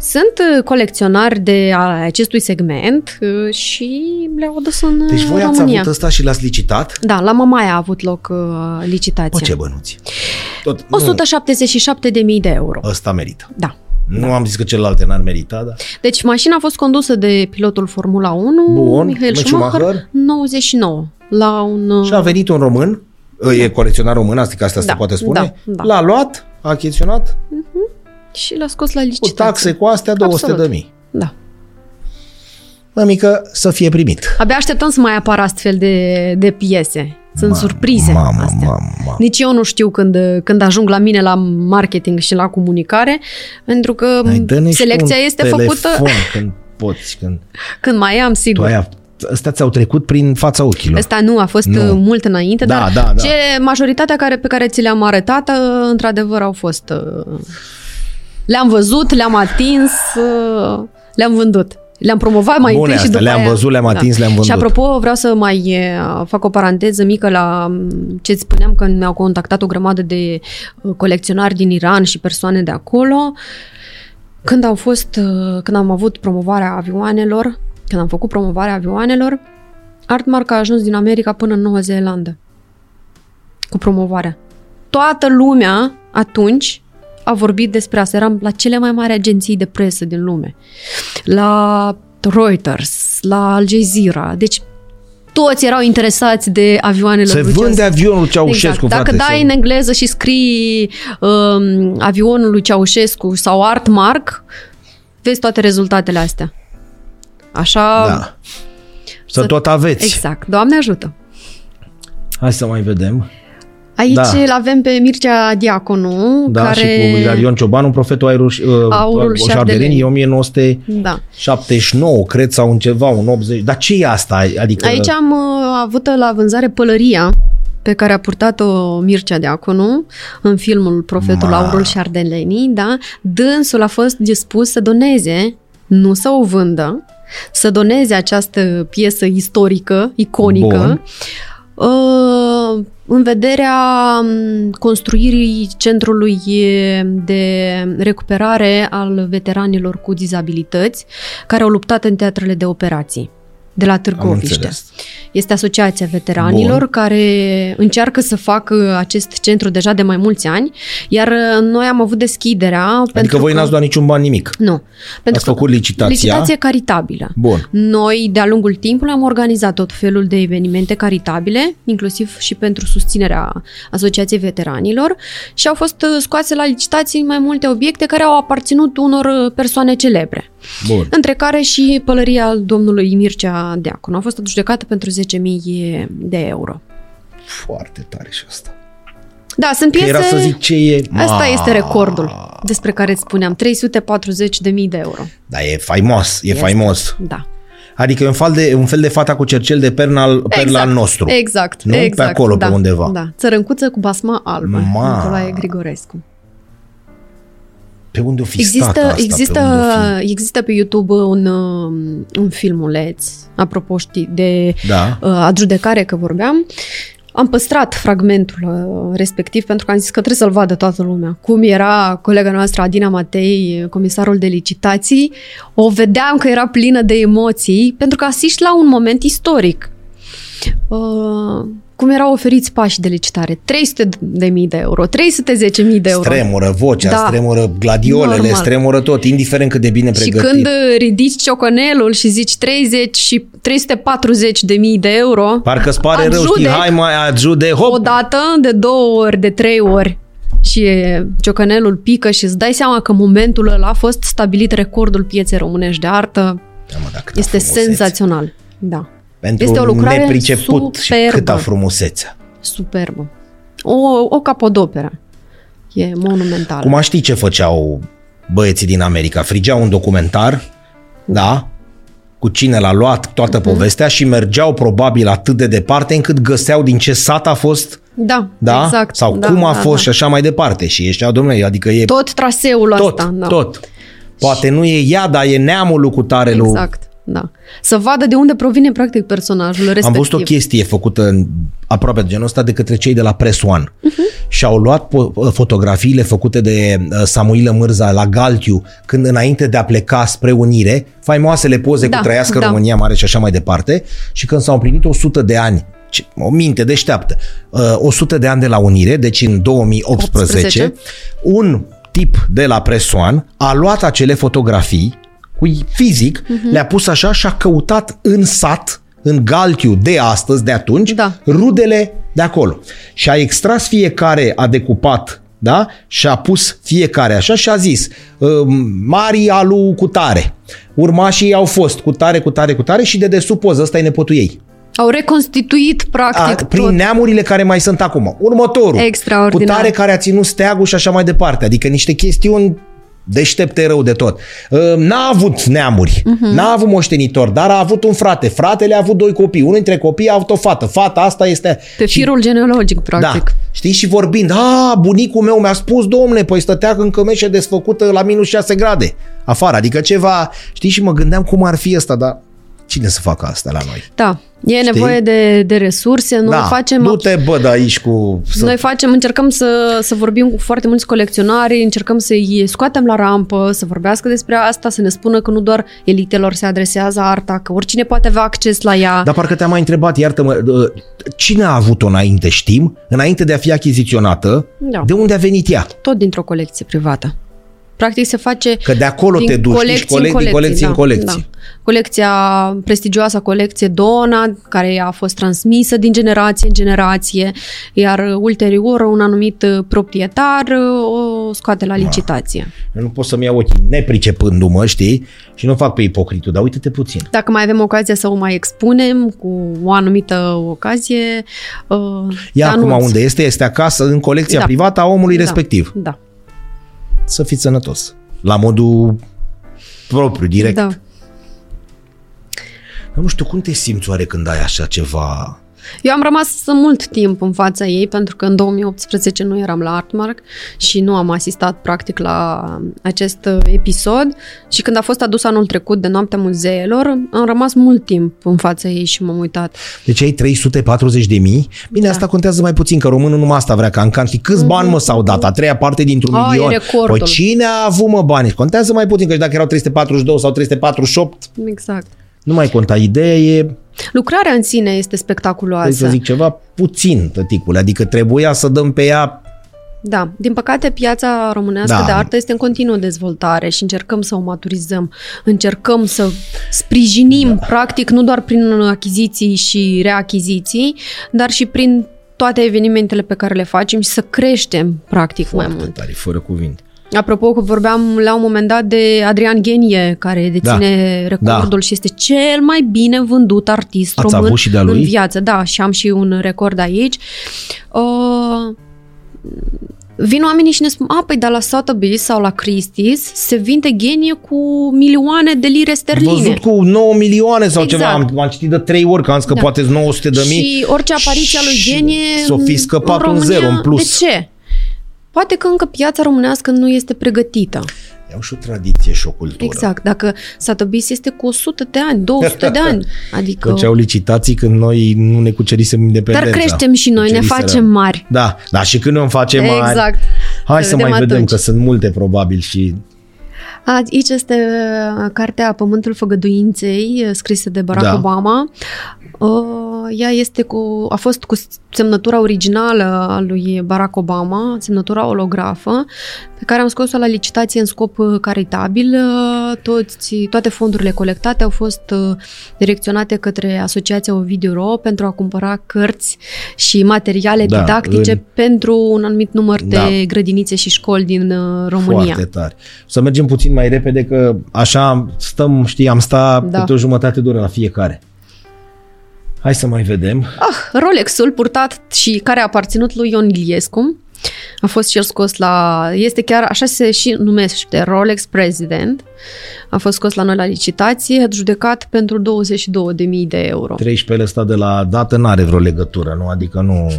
S2: Sunt uh, colecționari de a acestui segment uh, și le-au adus în
S1: Deci
S2: uh,
S1: voi ați
S2: România.
S1: avut ăsta și l-ați licitat?
S2: Da, la Mamaia a avut loc uh,
S1: Bă,
S2: licitația.
S1: ce bănuți? Tot, nu,
S2: 177.000 de euro.
S1: ăsta merită.
S2: Da.
S1: Nu am zis că celelalte n-ar merita, dar...
S2: Deci mașina a fost condusă de pilotul Formula 1,
S1: Bun,
S2: Mihail
S1: Mick
S2: Schumacher,
S1: Schumacher.
S2: 99, la un... uh,
S1: Și a venit un român, e colecționar român, asta că asta
S2: Da,
S1: se poate spune,
S2: da, da.
S1: l-a luat, a achiziționat,
S2: și l-a scos la
S1: cu
S2: licitație.
S1: taxe cu astea 200 de
S2: Absolut.
S1: mii.
S2: Da.
S1: Mămică, să fie primit.
S2: Abia așteptăm să mai apară astfel de, de piese. Sunt surprize
S1: Mamă,
S2: astea.
S1: mamă, mamă.
S2: Nici eu nu știu când, când ajung la mine la marketing și la comunicare, pentru că
S1: Hai, dă-ne și
S2: selecția
S1: un
S2: este
S1: telefon
S2: făcută
S1: când poți, când...
S2: când mai am,
S1: Tu
S2: sigur.
S1: aia, ăstea ți-au trecut prin fața ochilor.
S2: Ăsta nu, a fost
S1: Nu.
S2: nu. mult înainte,
S1: Da,
S2: dar
S1: da, da.
S2: Ce, majoritatea care, pe care ți le-am arătat, uh, într-adevăr, au fost... uh, Le-am văzut, le-am atins, uh, le-am vândut. Le-am promovat mai
S1: Bune
S2: întâi și
S1: astea,
S2: după
S1: le-am
S2: aia-
S1: văzut, le-am atins, le-am vândut.
S2: Și apropo, vreau să mai uh, fac o paranteză mică la um, ce îți spuneam că mi-au contactat o grămadă de uh, colecționari din Iran și persoane de acolo. Când au fost, uh, când am avut promovarea avioanelor, când am făcut promovarea avioanelor, Artmark a ajuns din America până în Noua Zeelandă cu promovarea. Toată lumea atunci a vorbit despre asta. Eram la cele mai mari agenții de presă din lume. La Reuters, la Al Jazeera. Deci toți erau interesați de avioanele
S1: Se
S2: lui
S1: vânde
S2: Ceaușescu.
S1: avionul Ceaușescu,
S2: exact. Dacă
S1: frate.
S2: dai
S1: se-
S2: în engleză și scrii um, avionul lui Ceaușescu sau Artmark, vezi toate rezultatele astea. Așa,
S1: Da. Să
S2: Să-
S1: tot aveți.
S2: exact. Doamne ajută!
S1: Hai să mai vedem.
S2: Aici
S1: Da.
S2: îl avem pe Mircea Diaconu,
S1: Da,
S2: care...
S1: și cu Ilarion Ciobanu, profetul Aerul, uh,
S2: Aurul
S1: Șarderenii, 1979,
S2: Da.
S1: cred, sau un ceva, un 80. Dar ce e asta? Adică,
S2: Aici am uh, avut la vânzare pălăria pe care a purtat-o Mircea Deaconu în filmul Profetul
S1: Ma.
S2: Aurul și Șardelenii, da? Dânsul a fost dispus să doneze, nu să o vândă, să doneze această piesă istorică, iconică,
S1: Bun.
S2: uh, în vederea um, construirii centrului de recuperare al veteranilor cu dizabilități care au luptat în teatrele de operații. De la Târgoviște.
S1: înțeles.
S2: Este Asociația Veteranilor
S1: Bun.
S2: care încearcă să facă acest centru deja de mai mulți ani, iar uh, noi am avut deschiderea
S1: Adică
S2: pentru
S1: voi
S2: că...
S1: n-ați luat niciun ban nimic.
S2: Nu. Pentru
S1: Ați făcut licitația?
S2: Licitație caritabilă.
S1: Bun.
S2: Noi, de-a lungul timpului, am organizat tot felul de evenimente caritabile, inclusiv și pentru susținerea Asociației Veteranilor și au fost uh, scoase la licitații mai multe obiecte care au aparținut unor uh, persoane celebre,
S1: Bun.
S2: între care și pălăria domnului Mircea Deacon. A fost judecată pentru 10.000 de euro.
S1: Foarte tare și asta.
S2: Da, sunt
S1: Că
S2: piese...
S1: era să zic ce e...
S2: Asta
S1: Ma,
S2: este recordul despre care îți spuneam, 340.000 de euro.
S1: Da, e faimos, e
S2: Este.
S1: faimos.
S2: Da.
S1: Adică e un fel de, un fel de fata cu cercel de perna al, perla al nostru.
S2: Exact,
S1: Nu? Pe
S2: exact.
S1: acolo, pe
S2: da,
S1: undeva.
S2: Da, țărâncuță cu basma albă,
S1: Ma.
S2: Nicolae Grigorescu.
S1: Pe unde o fi
S2: Există,
S1: stat asta?
S2: există,
S1: Pe unde o fi?
S2: există pe YouTube un, um, un filmuleț, apropo știi, de
S1: Da.
S2: uh, adjudecare că vorbeam. Am păstrat fragmentul uh, respectiv pentru că am zis că trebuie să-l vadă toată lumea. Cum era colega noastră Adina Matei, comisarul de licitații, o vedeam că era plină de emoții pentru că asiști la un moment istoric. Uh, cum erau oferiți pașii de licitare? 300 de mii de euro, 310 mii de euro.
S1: Stremură vocea,
S2: Da.
S1: stremură gladiolele,
S2: Normal.
S1: stremură tot, indiferent cât de bine
S2: Și
S1: pregătit.
S2: când uh, ridici ciocanelul și zici 30 și 340 de mii de euro,
S1: Parcă îți pare rău, știi,
S2: adjudec
S1: hai mai ajude, hop!
S2: o dată, de două ori, de trei ori și e, ciocanelul pică și îți dai seama că momentul ăla a fost stabilit recordul pieței românești de artă.
S1: Da, mă, da, câta
S2: Este
S1: frumusețe.
S2: senzațional. Da.
S1: Pentru
S2: Este o lucrare
S1: nepriceput și
S2: superbă.
S1: câta frumusețe.
S2: Superbă. O, o capodoperă. E monumentală.
S1: Cum ști ce făceau băieții din America? Frigeau un documentar, da, cu cine l-a luat, toată
S2: Mhm.
S1: povestea și mergeau probabil atât de departe încât găseau din ce sat a fost,
S2: Da,
S1: da?
S2: exact.
S1: Sau
S2: da,
S1: cum a
S2: da,
S1: fost
S2: da.
S1: și așa mai departe. Și ăștia, domnule, adică e
S2: Tot traseul
S1: tot,
S2: ăsta. Da.
S1: tot. Poate nu e ea, dar e neamul lui cutare lui...
S2: Exact, da. Să vadă de unde provine practic personajul respectiv.
S1: Am văzut o chestie făcută în, aproape de genul ăsta de către cei de la Press One uh-huh. și au luat po- fotografiile făcute de uh, Samuilă Mârza la Galtiu când înainte de a pleca spre Unire, faimoasele poze
S2: Da,
S1: cu Trăiască
S2: da.
S1: România Mare și așa mai departe și când s-au împlinit 100 de ani ce- o minte deșteaptă. Uh, 100 de ani de la Unire, deci în 2018,
S2: 18.
S1: un tip de la Press One a luat acele fotografii cu fizic,
S2: Mhm.
S1: le-a pus așa și a căutat în sat, în Galtiu de astăzi, de atunci,
S2: Da.
S1: rudele de acolo. Și a extras fiecare, a decupat, da? Și a pus fiecare așa și a zis "Um, Mari alu cu tare. Urmașii au fost cu tare, cu tare, cu tare și de desubt poză, ăsta e nepotul ei.
S2: Au reconstituit practic
S1: A, prin
S2: tot.
S1: neamurile care mai sunt acum. Următorul.
S2: Extraordinar.
S1: Cu tare care a ținut steagul și așa mai departe. Adică niște chestiuni deștepte rău de tot. Uh, N-a avut neamuri,
S2: Mhm.
S1: n-a avut moștenitor, dar a avut un frate. Fratele a avut doi copii. Unul dintre copii a avut o fată. Fata asta este...
S2: Pe
S1: și-
S2: firul genealogic, practic.
S1: Da. Știi? Și vorbind, a, bunicul meu mi-a spus, domne, păi stătea în cămeșe desfăcută la minus 6 grade afară. Adică ceva, știi? Și mă gândeam cum ar fi asta, dar cine să facă asta la noi?
S2: Da. E nevoie de, de resurse. Noi
S1: da,
S2: facem
S1: du-te, bă, de aici cu... Să...
S2: Noi facem, încercăm să, să vorbim cu foarte mulți colecționari, încercăm să-i scoatem la rampă, să vorbească despre asta, să ne spună că nu doar elitelor se adresează arta, că oricine poate avea acces la ea.
S1: Dar parcă te-am mai întrebat, iartă-mă, uh, cine a avut-o înainte, știm, înainte de a fi achiziționată,
S2: Da.
S1: de unde a venit ea?
S2: Tot dintr-o colecție privată. Practic se face
S1: Că de acolo
S2: din
S1: te duci,
S2: colecții
S1: știi, colec- din colecții în colecții.
S2: Da. Colecția, prestigioasa colecție Dona, care a fost transmisă din generație în generație, iar ulterior un anumit proprietar o scoate la licitație.
S1: Eu nu pot să-mi iau ochii nepricepându-mă, știi? Și nu fac pe ipocritul, dar uite-te puțin.
S2: Dacă mai avem ocazia să o mai expunem cu o anumită ocazie, uh,
S1: Ea
S2: te
S1: acum
S2: anunț.
S1: unde este, este acasă, în colecția
S2: Da.
S1: privată a omului
S2: Da,
S1: respectiv.
S2: Da.
S1: Să fiți sănătos. La modul propriu, direct.
S2: da.
S1: Dar nu știu, cum te simți oare când ai așa ceva...
S2: Eu am rămas mult timp în fața ei pentru că în 2018 nu eram la Artmark și nu am asistat practic la acest uh, episod și când a fost adus anul trecut de Noaptea Muzeelor, am rămas mult timp în fața ei și m-am uitat.
S1: Deci ai 340 de mii? Bine,
S2: Da.
S1: asta contează mai puțin, că românul numai asta vrea, ca în canti. Câți bani mă s-au dat? A treia parte dintr-un
S2: Ah, e
S1: milion.
S2: recordul.
S1: Păi cine a avut mă bani? Contează mai puțin, că și dacă erau 342 sau 348,
S2: Exact.
S1: Nu mai conta. Ideea e,
S2: Lucrarea în sine este
S1: trebuie
S2: spectaculoasă.
S1: să zic ceva, puțin, tăticule. Adică trebuia să dăm pe ea
S2: Da, din păcate piața românească
S1: Da.
S2: de artă este în continuă dezvoltare și încercăm să o maturizăm, încercăm să sprijinim, da. practic, nu doar prin achiziții și reachiziții, dar și prin toate evenimentele pe care le facem și să creștem, practic, mai
S1: foarte
S2: mult.
S1: tare, fără cuvinte.
S2: Apropo că vorbeam la un moment dat de Adrian Genie, care deține
S1: Da.
S2: recordul
S1: Da.
S2: și este cel mai bine vândut artist
S1: Ați
S2: român
S1: avut și de-a lui?
S2: în viață. Da, și am și un record aici. Uh, vin oamenii și ne spun, a, păi dar la Sotheby's sau la Christie's se vinde Genie cu milioane de lire sterline.
S1: Văzut cu 9 milioane sau
S2: Exact.
S1: ceva. Am, am citit de 3 ori că am zis că
S2: Da.
S1: poate 900 de mii.
S2: Și orice apariție a lui
S1: și
S2: Genie
S1: s-o fi scăpat
S2: în
S1: un
S2: România,
S1: zero în plus.
S2: De ce? Poate că încă piața românească nu este pregătită.
S1: Au și o tradiție și o cultură.
S2: Exact. Dacă Sotheby's este cu 100 de ani, 200 de ani. Adică...
S1: Făceau licitații când noi nu ne cucerisem
S2: Dar
S1: independența.
S2: creștem și noi, ne
S1: Cuceriserăm.
S2: facem mari.
S1: Da, da, și când ne facem mari,
S2: Exact.
S1: hai să, mai
S2: vedem
S1: vedem
S2: atunci.
S1: că sunt multe probabil și
S2: Aici este uh, cartea Pământul Făgăduinței, uh, scrisă de Barack
S1: Da.
S2: Obama. Uh, Ea este cu, a fost cu semnătura originală a lui Barack Obama, semnătura olografă, pe care am scos-o la licitație în scop uh, caritabil. Uh, Toți, toate fondurile colectate au fost uh, direcționate către Asociația Ovidiu Ro pentru a cumpăra cărți și materiale
S1: Da,
S2: didactice
S1: în-
S2: pentru un anumit număr de
S1: Da.
S2: grădinițe și școli din uh, România.
S1: foarte tare. Să mergem puțin mai repede că așa stăm, știi, am stat
S2: Da.
S1: da. câte o jumătate de oră la fiecare. Hai să mai vedem.
S2: Ah, Rolexul purtat și care a aparținut lui Ion Iliescu a fost și el scos la... Este chiar, așa se și numește, Rolex President. A fost scos la noi la licitație, judecat pentru 22.000 de euro.
S1: 13 ăsta de la dată n-are vreo legătură, nu? Adică nu...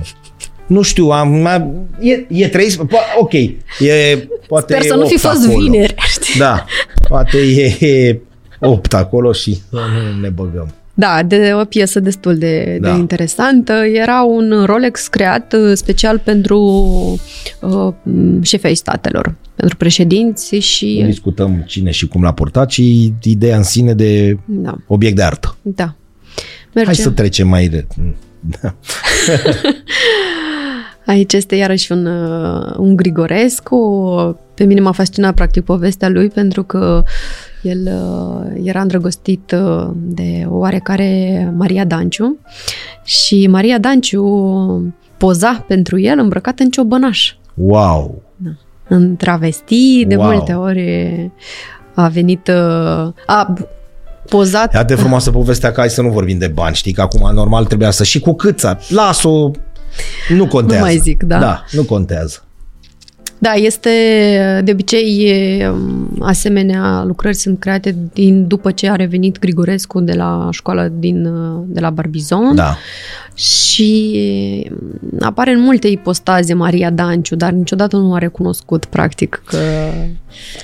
S1: Nu știu, am, am- e, e 13, po- ok, e, poate
S2: Sper
S1: e
S2: să nu fi
S1: 8
S2: fost
S1: acolo.
S2: vineri. știi?
S1: Da, poate e 8 acolo și nu ne băgăm.
S2: Da, de o piesă destul de,
S1: Da.
S2: de interesantă. Era un Rolex creat uh, special pentru uh, șefii ai statelor, pentru președinți
S1: Nu
S2: și...
S1: discutăm cine și cum l-a purtat, ci ideea în sine de
S2: Da,
S1: obiect de artă.
S2: da.
S1: Hai
S2: Merge.
S1: să trecem mai... re- Da.
S2: Aici este iarăși un, uh, un Grigorescu. Pe mine m-a fascinat practic povestea lui pentru că el uh, era îndrăgostit uh, de o oarecare Maria Danciu și Maria Danciu poza pentru el îmbrăcat în ciobănaș,
S1: Wow!
S2: în travesti, de
S1: Wow.
S2: multe ori a venit, uh, a pozat
S1: E atât de frumoasă povestea că hai să nu vorbim de bani, știi, că acum normal trebuia să... Și cu câța, las-o, nu contează.
S2: Nu mai zic, da.
S1: Da, nu contează.
S2: Da, este de obicei e, um, asemenea lucrări sunt create din după ce a revenit Grigorescu de la școală din uh, de la Barbizon
S1: Da.
S2: și um, apare în multe ipostaze Maria Danciu, dar niciodată nu a recunoscut practic că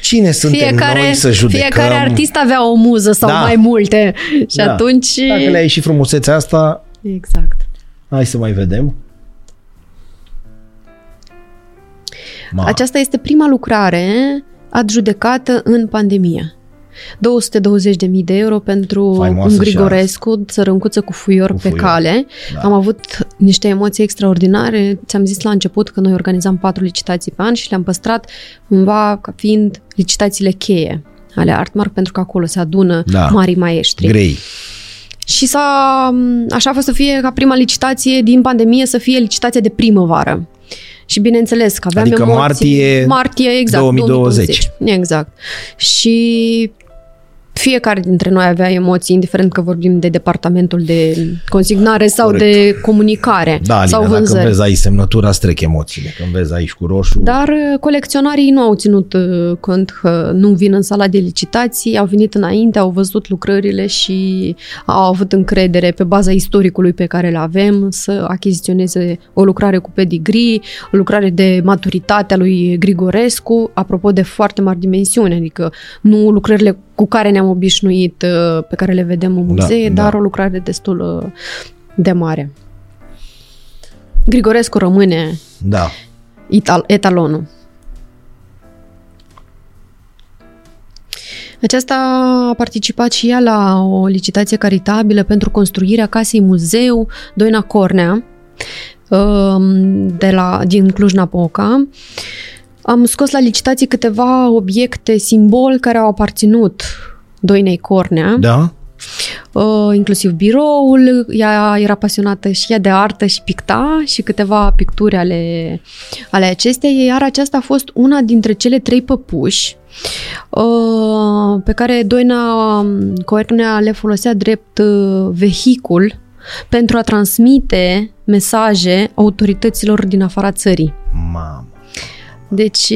S1: Cine suntem
S2: fiecare,
S1: noi să judecăm?
S2: fiecare artist avea o muză sau
S1: Da.
S2: mai multe și
S1: Da.
S2: atunci
S1: Dacă le-ai ieșit frumusețea asta,
S2: exact.
S1: hai să mai vedem. Ma.
S2: Aceasta este prima lucrare adjudecată în pandemie. 220.000 de euro pentru
S1: Faimoasă
S2: un
S1: și
S2: Grigorescu, țărâncuță cu fuior
S1: Cu
S2: pe
S1: fuior.
S2: cale.
S1: Da.
S2: Am avut niște emoții extraordinare. Ți-am zis la început că noi organizam patru licitații pe an și le-am păstrat cumva ca fiind licitațiile cheie ale Artmark, pentru că acolo se adună
S1: Da.
S2: marii maestri.
S1: Grei.
S2: Și s-a, așa a fost să fie ca prima licitație din pandemie să fie licitația de primăvară. Și bineînțeles că aveam
S1: Adică
S2: emoții.
S1: martie
S2: martie exact,
S1: 2020.
S2: Exact. Și fiecare dintre noi avea emoții, indiferent că vorbim de departamentul de consignare sau
S1: Corect.
S2: de comunicare
S1: Da,
S2: sau
S1: Alina, dacă
S2: vânzări.
S1: vezi aici semnătura, îți trec emoțiile. Când vezi aici cu roșu,
S2: Dar uh, colecționarii nu au ținut uh, cont că nu vin în sala de licitații, au venit înainte, au văzut lucrările și au avut încredere pe baza istoricului pe care îl avem să achiziționeze o lucrare cu pedigree, o lucrare de maturitate a lui Grigorescu, apropo de foarte mari dimensiuni, adică nu lucrările cu care ne-am obișnuit, uh, pe care le vedem în
S1: Da,
S2: muzee,
S1: da.
S2: dar o lucrare destul uh, de mare. Grigorescu rămâne
S1: da.
S2: ital- etalonul. Aceasta a participat și ea la o licitație caritabilă pentru construirea casei muzeu Doina Cornea um, de la, din Cluj-Napoca. Am scos la licitație câteva obiecte simbol care au aparținut Doinei Cornea.
S1: Da?
S2: Uh, inclusiv biroul, ea era pasionată și ea de artă și picta și câteva picturi ale, ale acesteia, iar aceasta a fost una dintre cele trei păpuși uh, pe care Doina Coernea le folosea drept uh, vehicul pentru a transmite mesaje autorităților din afara țării.
S1: Mamă.
S2: Deci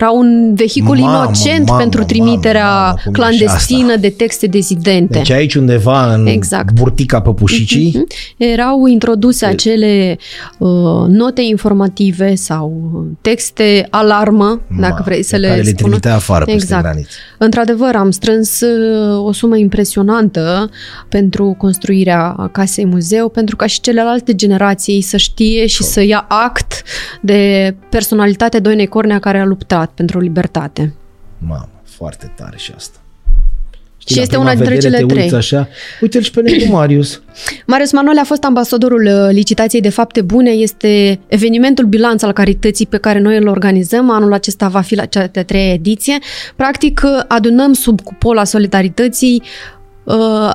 S2: era un vehicul
S1: Mamă,
S2: inocent
S1: mamă,
S2: pentru trimiterea
S1: mamă, mamă, cum e și
S2: clandestină
S1: asta?
S2: de texte dezidente.
S1: Deci aici undeva în
S2: Exact.
S1: burtica păpușicii,
S2: Mhm. Erau introduse acele uh, note informative sau texte alarmă, dacă
S1: Ma,
S2: vrei să
S1: pe
S2: le
S1: care le
S2: spună.
S1: trimitea afară peste
S2: exact.
S1: graniță.
S2: Într-adevăr, am strâns uh, o sumă impresionantă pentru construirea casei muzeu, pentru ca și celelalte generații să știe și să ia act de personalitatea Doinei Cornea care a luptat pentru libertate.
S1: Mamă, foarte tare și asta.
S2: Și
S1: la
S2: este
S1: prima
S2: una dintre
S1: vedere
S2: cele
S1: te
S2: trei.
S1: Uiți așa. Uite-l și pe Necu Marius.
S2: Marius Manole a fost ambasadorul uh, licitației de fapte bune. Este evenimentul bilanț al carității pe care noi îl organizăm. Anul acesta va fi la cea de-a treia ediție. Practic, uh, adunăm sub cupola solidarității uh,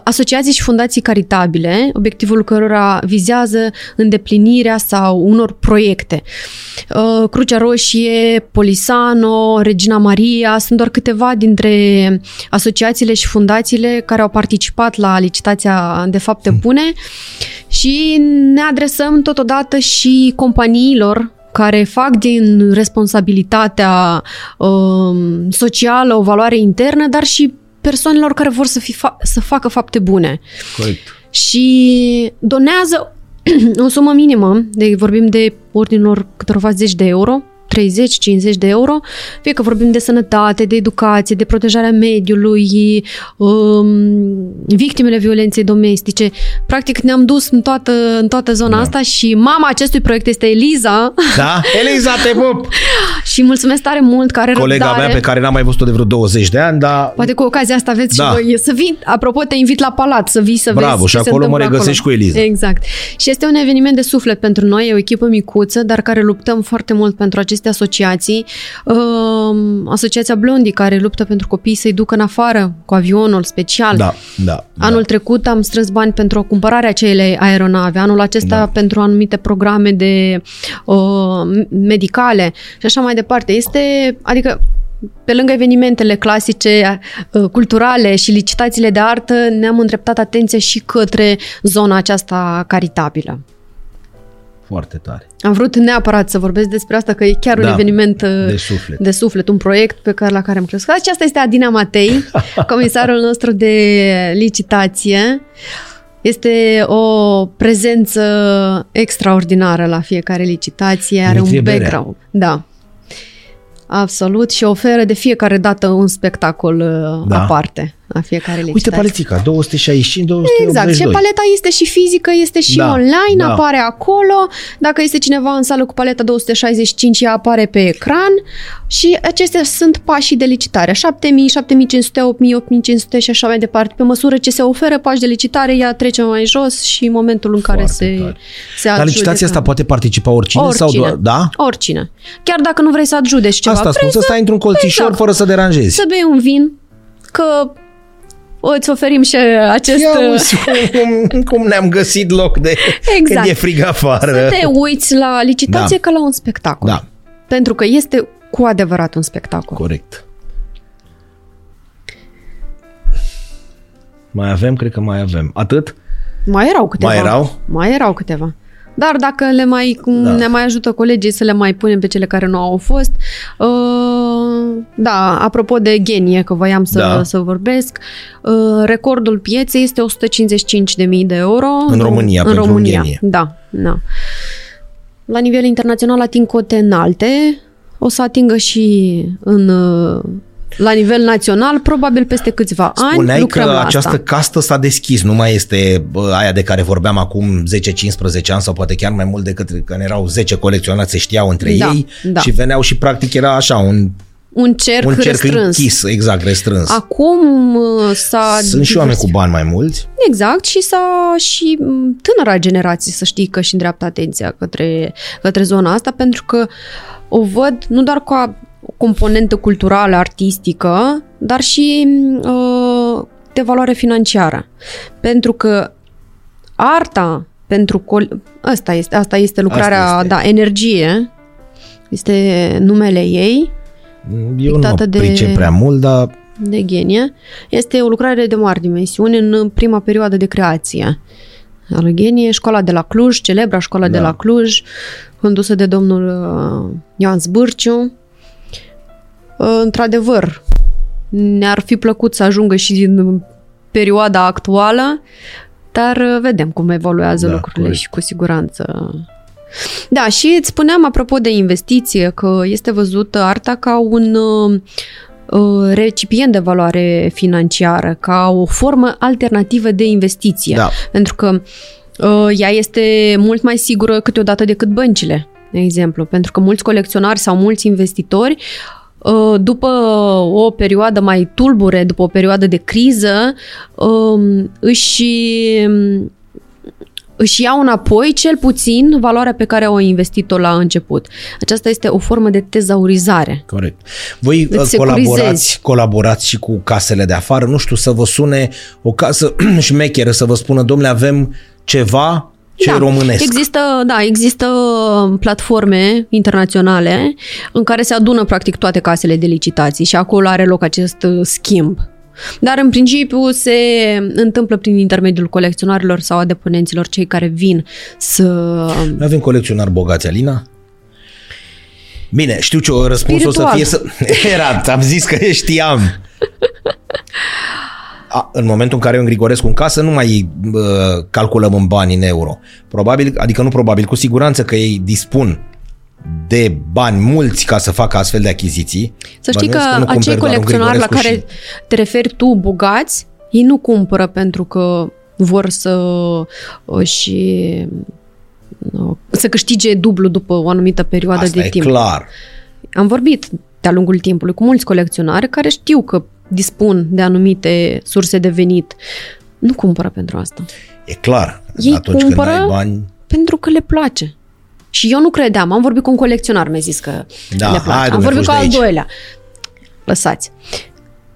S2: asociații și fundații caritabile, obiectivul cărora vizează îndeplinirea sau unor proiecte. Uh, Crucea Roșie, Polisano, Regina Maria sunt doar câteva dintre asociațiile și fundațiile care au participat la licitația de fapte bune și ne adresăm totodată și companiilor care fac din responsabilitatea um, socială o valoare internă, dar și persoanelor care vor să, fi fa- să facă fapte bune
S1: Corect.
S2: și donează o sumă minimă, de, vorbim de ordinul câteva zeci de euro, 30-50 de euro, fie că vorbim de sănătate, de educație, de protejarea mediului, um, victimele violenței domestice. Practic ne-am dus în toată, în toată zona
S1: Da.
S2: asta și mama acestui proiect este Eliza
S1: Da? Eliza, te pup!
S2: și mulțumesc tare mult că are
S1: Colega
S2: răbdare.
S1: mea pe care n-am mai văzut-o de vreo 20 de ani, dar
S2: Poate cu ocazia asta aveți
S1: Da.
S2: și voi să vii. Apropo, te invit la palat să vii să
S1: Bravo,
S2: vezi
S1: și
S2: ce se
S1: acolo mă
S2: întâmplă
S1: regăsești
S2: acolo.
S1: cu Eliza.
S2: Exact. Și este un eveniment de suflet pentru noi, e o echipă micuță, dar care luptăm foarte mult pentru aceste asociații. Um, Asociația Blondi, care luptă pentru copii să-i ducă în afară cu avionul special.
S1: da, da.
S2: Anul
S1: da.
S2: trecut am strâns bani pentru cumpărarea acelei aeronave, anul acesta
S1: Da.
S2: pentru anumite programe de uh, medicale și așa mai departe. Este, adică pe lângă evenimentele clasice, uh, culturale și licitațiile de artă, ne-am îndreptat atenția și către zona aceasta caritabilă.
S1: Foarte tare.
S2: Am vrut neapărat să vorbesc despre asta, că e chiar un
S1: Da,
S2: eveniment uh,
S1: de suflet.
S2: de suflet, un proiect pe care, la care am crescut. Aceasta este Adina Matei, comisarul nostru de licitație. Este o prezență extraordinară la fiecare licitație, are
S1: Dimitrie
S2: un
S1: Berea.
S2: background. Da. Absolut și oferă de fiecare dată un spectacol uh,
S1: Da.
S2: aparte la fiecare licitație.
S1: Uite palețica, 265, 282.
S2: Exact, și paleta este și fizică, este și
S1: Da,
S2: online,
S1: da.
S2: apare acolo. Dacă este cineva în sală cu paleta 265, ea apare pe ecran și acestea sunt pașii de licitare. 7000, 7500, 8000, 8500 și așa mai departe. Pe măsură ce se oferă pași de licitare, ea trece mai jos și în momentul în care
S1: Foarte
S2: se,
S1: tare.
S2: se
S1: Dar licitația
S2: adjudecă.
S1: asta poate participa oricine, sau
S2: Oricine.
S1: doar, da?
S2: Oricine. Chiar dacă nu vrei să adjudeci ceva,
S1: Asta spun,
S2: vrei
S1: să stai într-un colțișor
S2: Exact.
S1: fără să deranjezi.
S2: să bei un vin, că îți oferim și acest...
S1: Ia uzi cum, cum ne-am găsit loc de
S2: Exact.
S1: când e frig afară.
S2: Să te uiți la licitație
S1: Da.
S2: ca la un spectacol.
S1: Da,
S2: Pentru că este cu adevărat un spectacol.
S1: corect. Mai avem? Cred că mai avem. Atât?
S2: Mai erau câteva.
S1: Mai erau?
S2: Mai erau câteva. Dar dacă le mai,
S1: Da.
S2: ne mai ajută colegii să le mai punem pe cele care nu au fost. Uh, da, apropo de genie, că voiam să,
S1: Da.
S2: să vorbesc, uh, recordul pieței este 155.000 de euro.
S1: În România,
S2: în
S1: pentru un
S2: România.
S1: genie.
S2: Da, da. La nivel internațional ating cote înalte, o să atingă și în, uh, la nivel național, probabil peste câțiva ani.
S1: Spuneai
S2: lucrăm
S1: că
S2: la
S1: această
S2: asta.
S1: castă s-a deschis, nu mai este bă, aia de care vorbeam acum 10-15 ani sau poate chiar mai mult decât când erau 10 colecționați, se știau între
S2: Da,
S1: ei
S2: da.
S1: și veneau și practic era așa un
S2: un cerc,
S1: un cerc
S2: restrâns.
S1: închis, exact, restrâns.
S2: Acum uh, s-a...
S1: Sunt și oameni cu bani mai mulți.
S2: Exact, și s-a și m, tânăra generație să știi că și îndreaptă atenția către, către zona asta, pentru că o văd nu doar ca o componentă culturală, artistică, dar și uh, de valoare financiară. Pentru că arta pentru col- asta este, asta este lucrarea,
S1: Asta este.
S2: da, energie, este numele ei,
S1: Eu nu
S2: Pictată
S1: mă
S2: de-
S1: pricep prea mult, dar
S2: de genie, este o lucrare de mari dimensiuni în prima perioadă de creație. A lui Genie, școala de la Cluj, celebra școală de
S1: Da.
S2: la Cluj, condusă de domnul uh, Ioan Zbârciu. Uh, într-adevăr, ne-ar fi plăcut să ajungă și în perioada actuală, dar uh, vedem cum evoluează
S1: Da,
S2: lucrurile
S1: corect.
S2: și cu siguranță. Da, și îți spuneam apropo de investiție că este văzută arta ca un uh, uh, recipient de valoare financiară, ca o formă alternativă de investiție.
S1: da,
S2: Pentru că uh, ea este mult mai sigură câteodată decât băncile, de exemplu. Pentru că mulți colecționari sau mulți investitori uh, după o perioadă mai tulbure, după o perioadă de criză, um, își își iau înapoi cel puțin valoarea pe care au investit-o la început. Aceasta este o formă de tezaurizare.
S1: corect. Voi
S2: Îți
S1: uh,
S2: securizezi.
S1: colaborați, colaborați și cu casele de afară, nu știu, să vă sune o casă șmecheră, să vă spună, domnule, avem ceva ce
S2: da,
S1: românesc.
S2: Există, da, există platforme internaționale în care se adună practic toate casele de licitații și acolo are loc acest uh, schimb. Dar în principiu se întâmplă prin intermediul colecționarilor sau a deponenților, cei care vin să...
S1: Noi avem colecționari bogați, Alina? Bine, știu ce o răspunsul o să
S2: Spiritual.
S1: fie să... Era, am zis că știam. A, în momentul în care eu în Grigorescu în casă nu mai uh, calculăm în bani în euro. Probabil, adică nu probabil, cu siguranță că ei dispun de bani mulți ca să facă astfel de achiziții.
S2: Să știi că,
S1: Bănuiesc nu
S2: acei
S1: cumperi doar un
S2: colecționari la
S1: Grigorescu
S2: care te referi tu, bogați, ei nu cumpără pentru că vor să și să câștige dublu după o anumită perioadă
S1: Asta
S2: de
S1: e
S2: timp.
S1: clar.
S2: Am vorbit de-a lungul timpului cu mulți colecționari care știu că dispun de anumite surse de venit. Nu cumpără pentru asta.
S1: E clar.
S2: Ei
S1: Atunci
S2: cumpără-
S1: când ai bani...
S2: Pentru că le place. Și eu nu credeam. Am vorbit cu un colecționar, mi-a zis că
S1: Da,
S2: le place.
S1: hai,
S2: Am
S1: dom'le,
S2: vorbit
S1: fugi
S2: cu
S1: de
S2: al
S1: aici.
S2: doilea. Lăsați.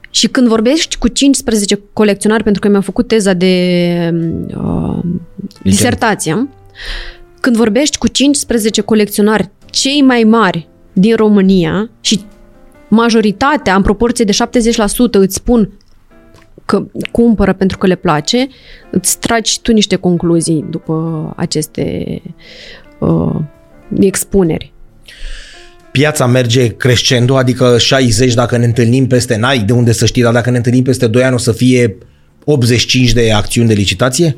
S2: Și când vorbești cu 15 colecționari, pentru că mi-am făcut teza de uh, disertație, când vorbești cu 15 colecționari cei mai mari din România și majoritatea, în proporție de 70%, îți spun că cumpără pentru că le place, îți tragi tu niște concluzii după aceste uh, expuneri.
S1: piața merge crescendo, adică 60 dacă ne întâlnim peste, n-ai de unde să știi, dar dacă ne întâlnim peste 2 ani o să fie 85 de acțiuni de licitație?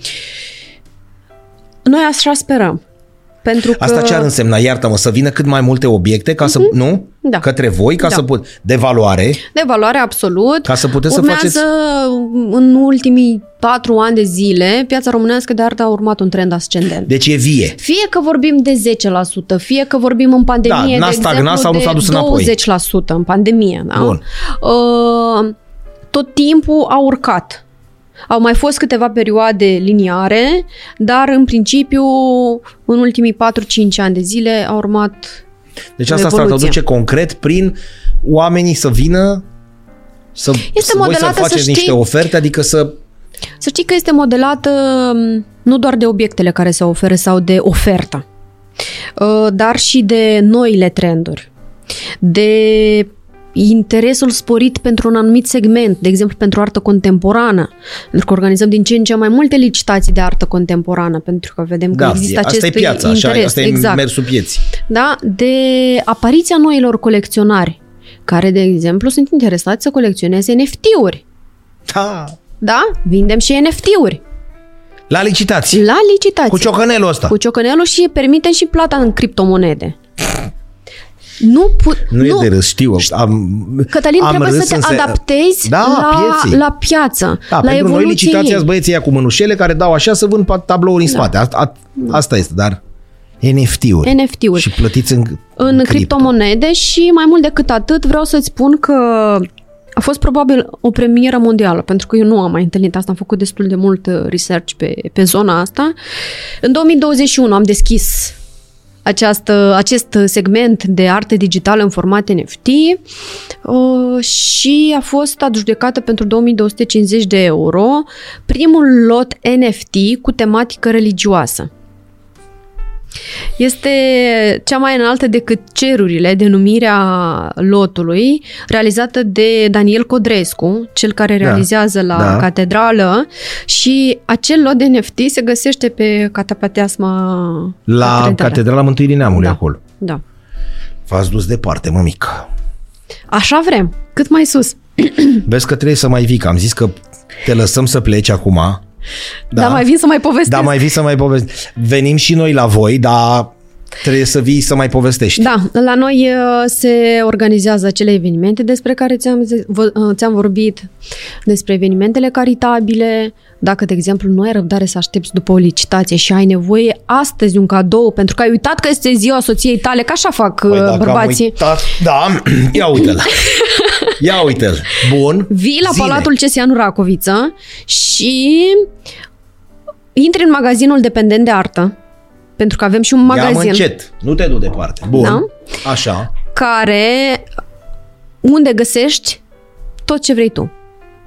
S2: Noi așa sperăm. Pentru că...
S1: Asta ce ar însemna, iartă-mă, să vină cât mai multe obiecte ca să, nu?
S2: Da.
S1: Către voi, ca
S2: Da.
S1: să put, de valoare,
S2: De valoare absolut.
S1: ca să puteți să
S2: Urmează
S1: faceți...
S2: în ultimii patru ani de zile, piața românească de artă a urmat un trend ascendent.
S1: Deci e vie.
S2: Fie că vorbim de 10%, fie că vorbim în pandemie,
S1: Da, n-a
S2: de
S1: stagnat
S2: exemplu,
S1: sau nu
S2: de
S1: s-a dus înapoi.
S2: 20% în pandemie. Da?
S1: Bun.
S2: Uh, tot timpul a urcat. Au mai fost câteva perioade liniare, dar în principiu, în ultimii 4-5 ani de zile, a urmat
S1: Deci asta se
S2: Evoluție.
S1: traduce concret prin oamenii să vină să,
S2: Este
S1: să voi să
S2: modelată, să
S1: faceți
S2: știi-
S1: niște oferte, adică să...
S2: Să știi că este modelată m, nu doar de obiectele care se oferă sau de ofertă, uh, dar și de noile trenduri, de interesul sporit pentru un anumit segment, de exemplu pentru artă contemporană, pentru că organizăm din ce în ce mai multe licitații de artă contemporană, pentru că vedem că
S1: Da,
S2: există
S1: asta
S2: acest
S1: e piața,
S2: interes.
S1: așa, asta e
S2: exact.
S1: mersul pieții.
S2: Da? De apariția noilor colecționari, care, de exemplu, sunt interesați să colecționeze NFT-uri.
S1: Da,
S2: Da? Vindem și NFT-uri.
S1: la licitații.
S2: La licitație.
S1: Cu ciocănelul ăsta.
S2: Cu ciocanelul și permitem și plata în criptomonede. Nu, pu-
S1: Nu, e de râs, știu. Am,
S2: Cătălin,
S1: am
S2: trebuie
S1: râs
S2: să
S1: în
S2: te
S1: se-
S2: adaptezi
S1: da,
S2: la,
S1: pieței.
S2: la piață,
S1: Da,
S2: la
S1: pentru noi
S2: evoluție
S1: licitația
S2: ei.
S1: băieții ăia cu mânușele care dau așa să vând pa- tablouri în spate. A, a, asta este, dar NFT-uri.
S2: NFT-uri.
S1: Și plătiți în,
S2: în
S1: cripto.
S2: criptomonede și mai mult decât atât vreau să-ți spun că a fost probabil o premieră mondială, pentru că eu nu am mai întâlnit asta, am făcut destul de mult uh, research pe, pe zona asta. În 2021 am deschis această, acest segment de artă digitală în format NFT uh, și a fost adjudecată pentru 2250 de euro primul lot NFT cu tematică religioasă. Este cea mai înaltă decât cerurile, denumirea lotului, realizată de Daniel Codrescu, cel care
S1: Da,
S2: realizează la
S1: da.
S2: catedrală și acel lot de NFT se găsește pe catapateasma
S1: La
S2: catedrală.
S1: Catedrala Mântuirii Neamului
S2: Da.
S1: acolo.
S2: Da.
S1: V-ați dus departe, mămică.
S2: Așa vrem, cât mai sus.
S1: Vezi că trebuie să mai vii, că am zis că te lăsăm să pleci acum.
S2: Da. Dar mai vin să mai povestesc.
S1: Da, mai vii să mai povestești. Venim și noi la voi, dar trebuie să vii să mai povestești.
S2: Da, la noi uh, se organizează acele evenimente despre care ți-am, zi- vă- uh, ți-am vorbit, despre evenimentele caritabile. Dacă, de exemplu, nu ai răbdare să aștepți după o licitație și ai nevoie astăzi un cadou, pentru că ai uitat că este ziua soției tale, că așa fac
S1: Păi
S2: păi
S1: dacă am
S2: bărbații.
S1: uitat, da, ia uite-l. Ia uite-l. Bun.
S2: Vii la
S1: Zine.
S2: Palatul Cesianu Racoviță și intri în magazinul dependent de artă, pentru că avem și un
S1: Ia
S2: magazin.
S1: încet, nu te du departe. Bun.
S2: Da?
S1: Așa.
S2: care unde găsești tot ce vrei tu.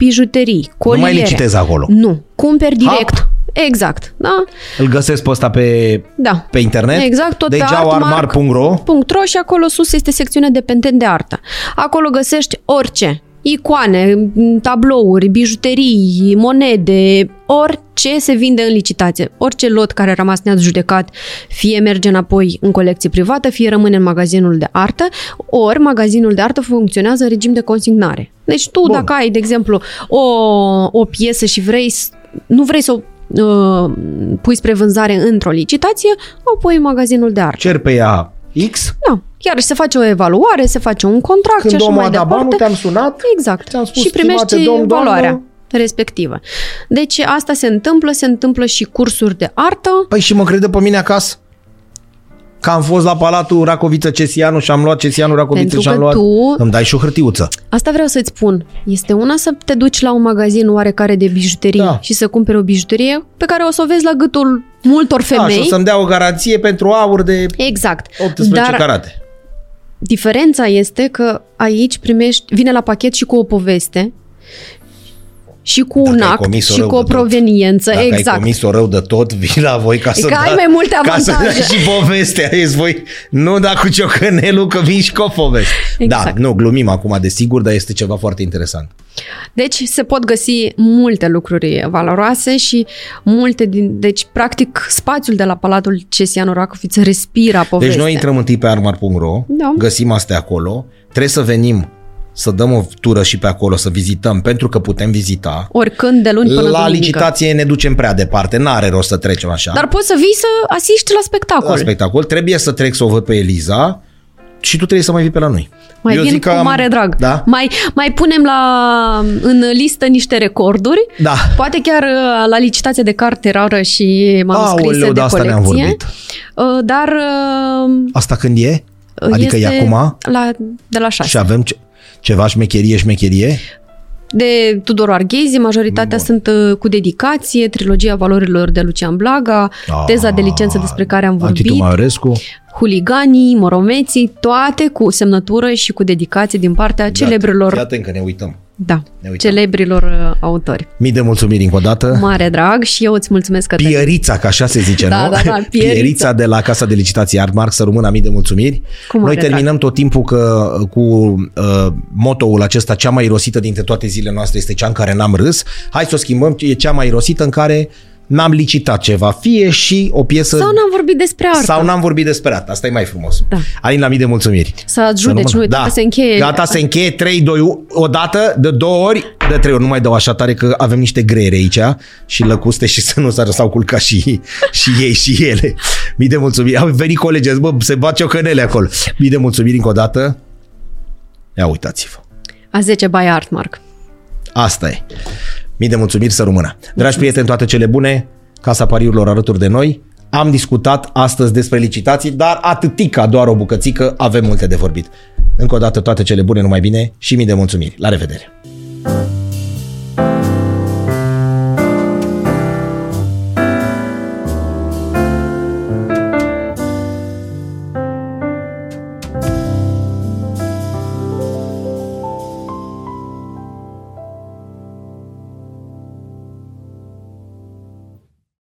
S2: Bijuterii,
S1: Nu
S2: coliere.
S1: mai licitezi acolo.
S2: Nu, cumperi direct.
S1: Hap.
S2: Exact, da?
S1: Îl găsesc pe ăsta pe,
S2: Da.
S1: pe internet.
S2: Exact, tot pe
S1: Degeauarmar.ro
S2: .ro și acolo sus este secțiunea dependent de artă. Acolo găsești orice. Icoane, m, tablouri, bijuterii, monede, orice se vinde în licitație. Orice lot care a rămas neadjudecat fie merge înapoi în colecție privată, fie rămâne în magazinul de artă, ori magazinul de artă funcționează în regim de consignare. Deci tu,
S1: Bun.
S2: dacă ai, de exemplu, o, o piesă și vrei, s- nu vrei să o uh, pui spre vânzare într-o licitație, o pui în magazinul de artă.
S1: Cer pe ea X.
S2: Da, iar se face o evaluare, se face un contract și
S1: Când
S2: așa
S1: omul
S2: mai
S1: a dat
S2: departe.
S1: banul, te-am sunat.
S2: Exact.
S1: ți-am spus,
S2: și primești
S1: stimate domn, doamnă,
S2: valoarea respectivă. Deci asta se întâmplă, se întâmplă și cursuri de artă.
S1: Păi și mă crede pe mine acasă? Că am fost la Palatul Racoviță Cesianu și am luat Cesianu Racoviță
S2: Pentru
S1: și am
S2: că
S1: luat...
S2: tu-
S1: Îmi dai și o hârtiuță.
S2: Asta vreau să-ți spun. Este una să te duci la un magazin oarecare de bijuterie
S1: Da.
S2: și să cumperi o bijuterie pe care o să o vezi la gâtul multor
S1: Da, și
S2: femei.
S1: o să-mi dea o garanție pentru aur de
S2: Exact.
S1: 18
S2: Dar
S1: carate.
S2: diferența este că aici primești, vine la pachet și cu o poveste și cu un
S1: Dacă ai
S2: act
S1: comis-o
S2: și
S1: rău
S2: cu o
S1: de tot.
S2: proveniență.
S1: Dacă
S2: exact.
S1: ai comis-o rău de tot, vii la voi ca să,
S2: Că ai
S1: da,
S2: mai multe
S1: ca să
S2: avantaje.
S1: dai și povestea. Ești voi, nu da cu ciocănelul, că vii și cu o poveste.
S2: Exact.
S1: Da, nu, glumim acum, desigur, dar este ceva foarte interesant.
S2: Deci se pot găsi multe lucruri valoroase și multe din... Deci, practic, spațiul de la Palatul Cesianu Racoviță respira poveste.
S1: Deci noi intrăm întâi pe armar.ro,
S2: Da.
S1: găsim astea acolo, trebuie să venim să dăm o tură și pe acolo, să vizităm, pentru că putem vizita.
S2: Oricând, de luni până
S1: La
S2: duminică.
S1: licitație ne ducem prea departe, n-are rost să trecem așa.
S2: Dar poți să vii să asiști la spectacol.
S1: la spectacol, trebuie să trec să o văd pe Eliza și tu trebuie să mai vii pe la noi.
S2: Mai
S1: Eu
S2: vin
S1: zic
S2: cu
S1: că am-
S2: mare drag.
S1: Da?
S2: Mai, mai punem la, în listă niște recorduri.
S1: Da.
S2: Poate chiar uh, la licitație de carte rară și manuscrise
S1: Aoleu,
S2: de
S1: de asta
S2: colecție.
S1: ne-am vorbit.
S2: Uh, Dar uh,
S1: Asta când e? Adică
S2: este
S1: e acum?
S2: La, de la 6.
S1: Și avem ce, ceva șmecherie, șmecherie?
S2: De Tudor Arghezi, majoritatea
S1: Bun.
S2: sunt uh, cu dedicație, trilogia valorilor de Lucian Blaga, teza de licență despre care am vorbit,
S1: Antitu Maiorescu.
S2: huliganii, moromeții, toate cu semnătură și cu dedicație din partea celebrilor,
S1: Fii atent că ne uităm.
S2: Da,
S1: Ne uităm.
S2: celebrilor uh, autori.
S1: Mii de mulțumiri încă o dată.
S2: Mare drag și eu îți mulțumesc că
S1: Pierița, că așa se zice,
S2: Da,
S1: nu?
S2: da, da, Pierița.
S1: Pierița de la Casa de Licitații Artmark, să rămână mii de mulțumiri.
S2: Cu mare
S1: Noi terminăm tot timpul că cu uh, motoul acesta, cea mai irosită dintre toate zilele noastre este cea în care n-am râs. Hai să o schimbăm, e cea mai irosită în care n-am licitat ceva, fie și o piesă...
S2: Sau n-am vorbit despre artă.
S1: Sau n-am vorbit despre asta, asta e mai frumos.
S2: Da.
S1: Alin, la mii de mulțumiri.
S2: Să ajudeci,
S1: Să
S2: nu
S1: rămână.
S2: uita că se încheie.
S1: Gata, se încheie 3, 2, 1, o dată, de două ori, de trei ori. Nu mai dau așa tare că avem niște greiere aici și lăcuste și să nu s-ar s-au culcat și, și ei și ele. Mii de mulțumiri. Au venit colegi, bă, se bat ciocănele acolo. Mii de mulțumiri încă o dată. Ia uitați-vă.
S2: A 10 by Artmark.
S1: Asta e. Mii de mulțumiri să rămână. Dragi prieteni, toate cele bune, Casa Pariurilor alături de noi. Am discutat astăzi despre licitații, dar atâtica, doar o bucățică, avem multe de vorbit. Încă o dată toate cele bune, numai bine și mii de mulțumiri. La revedere!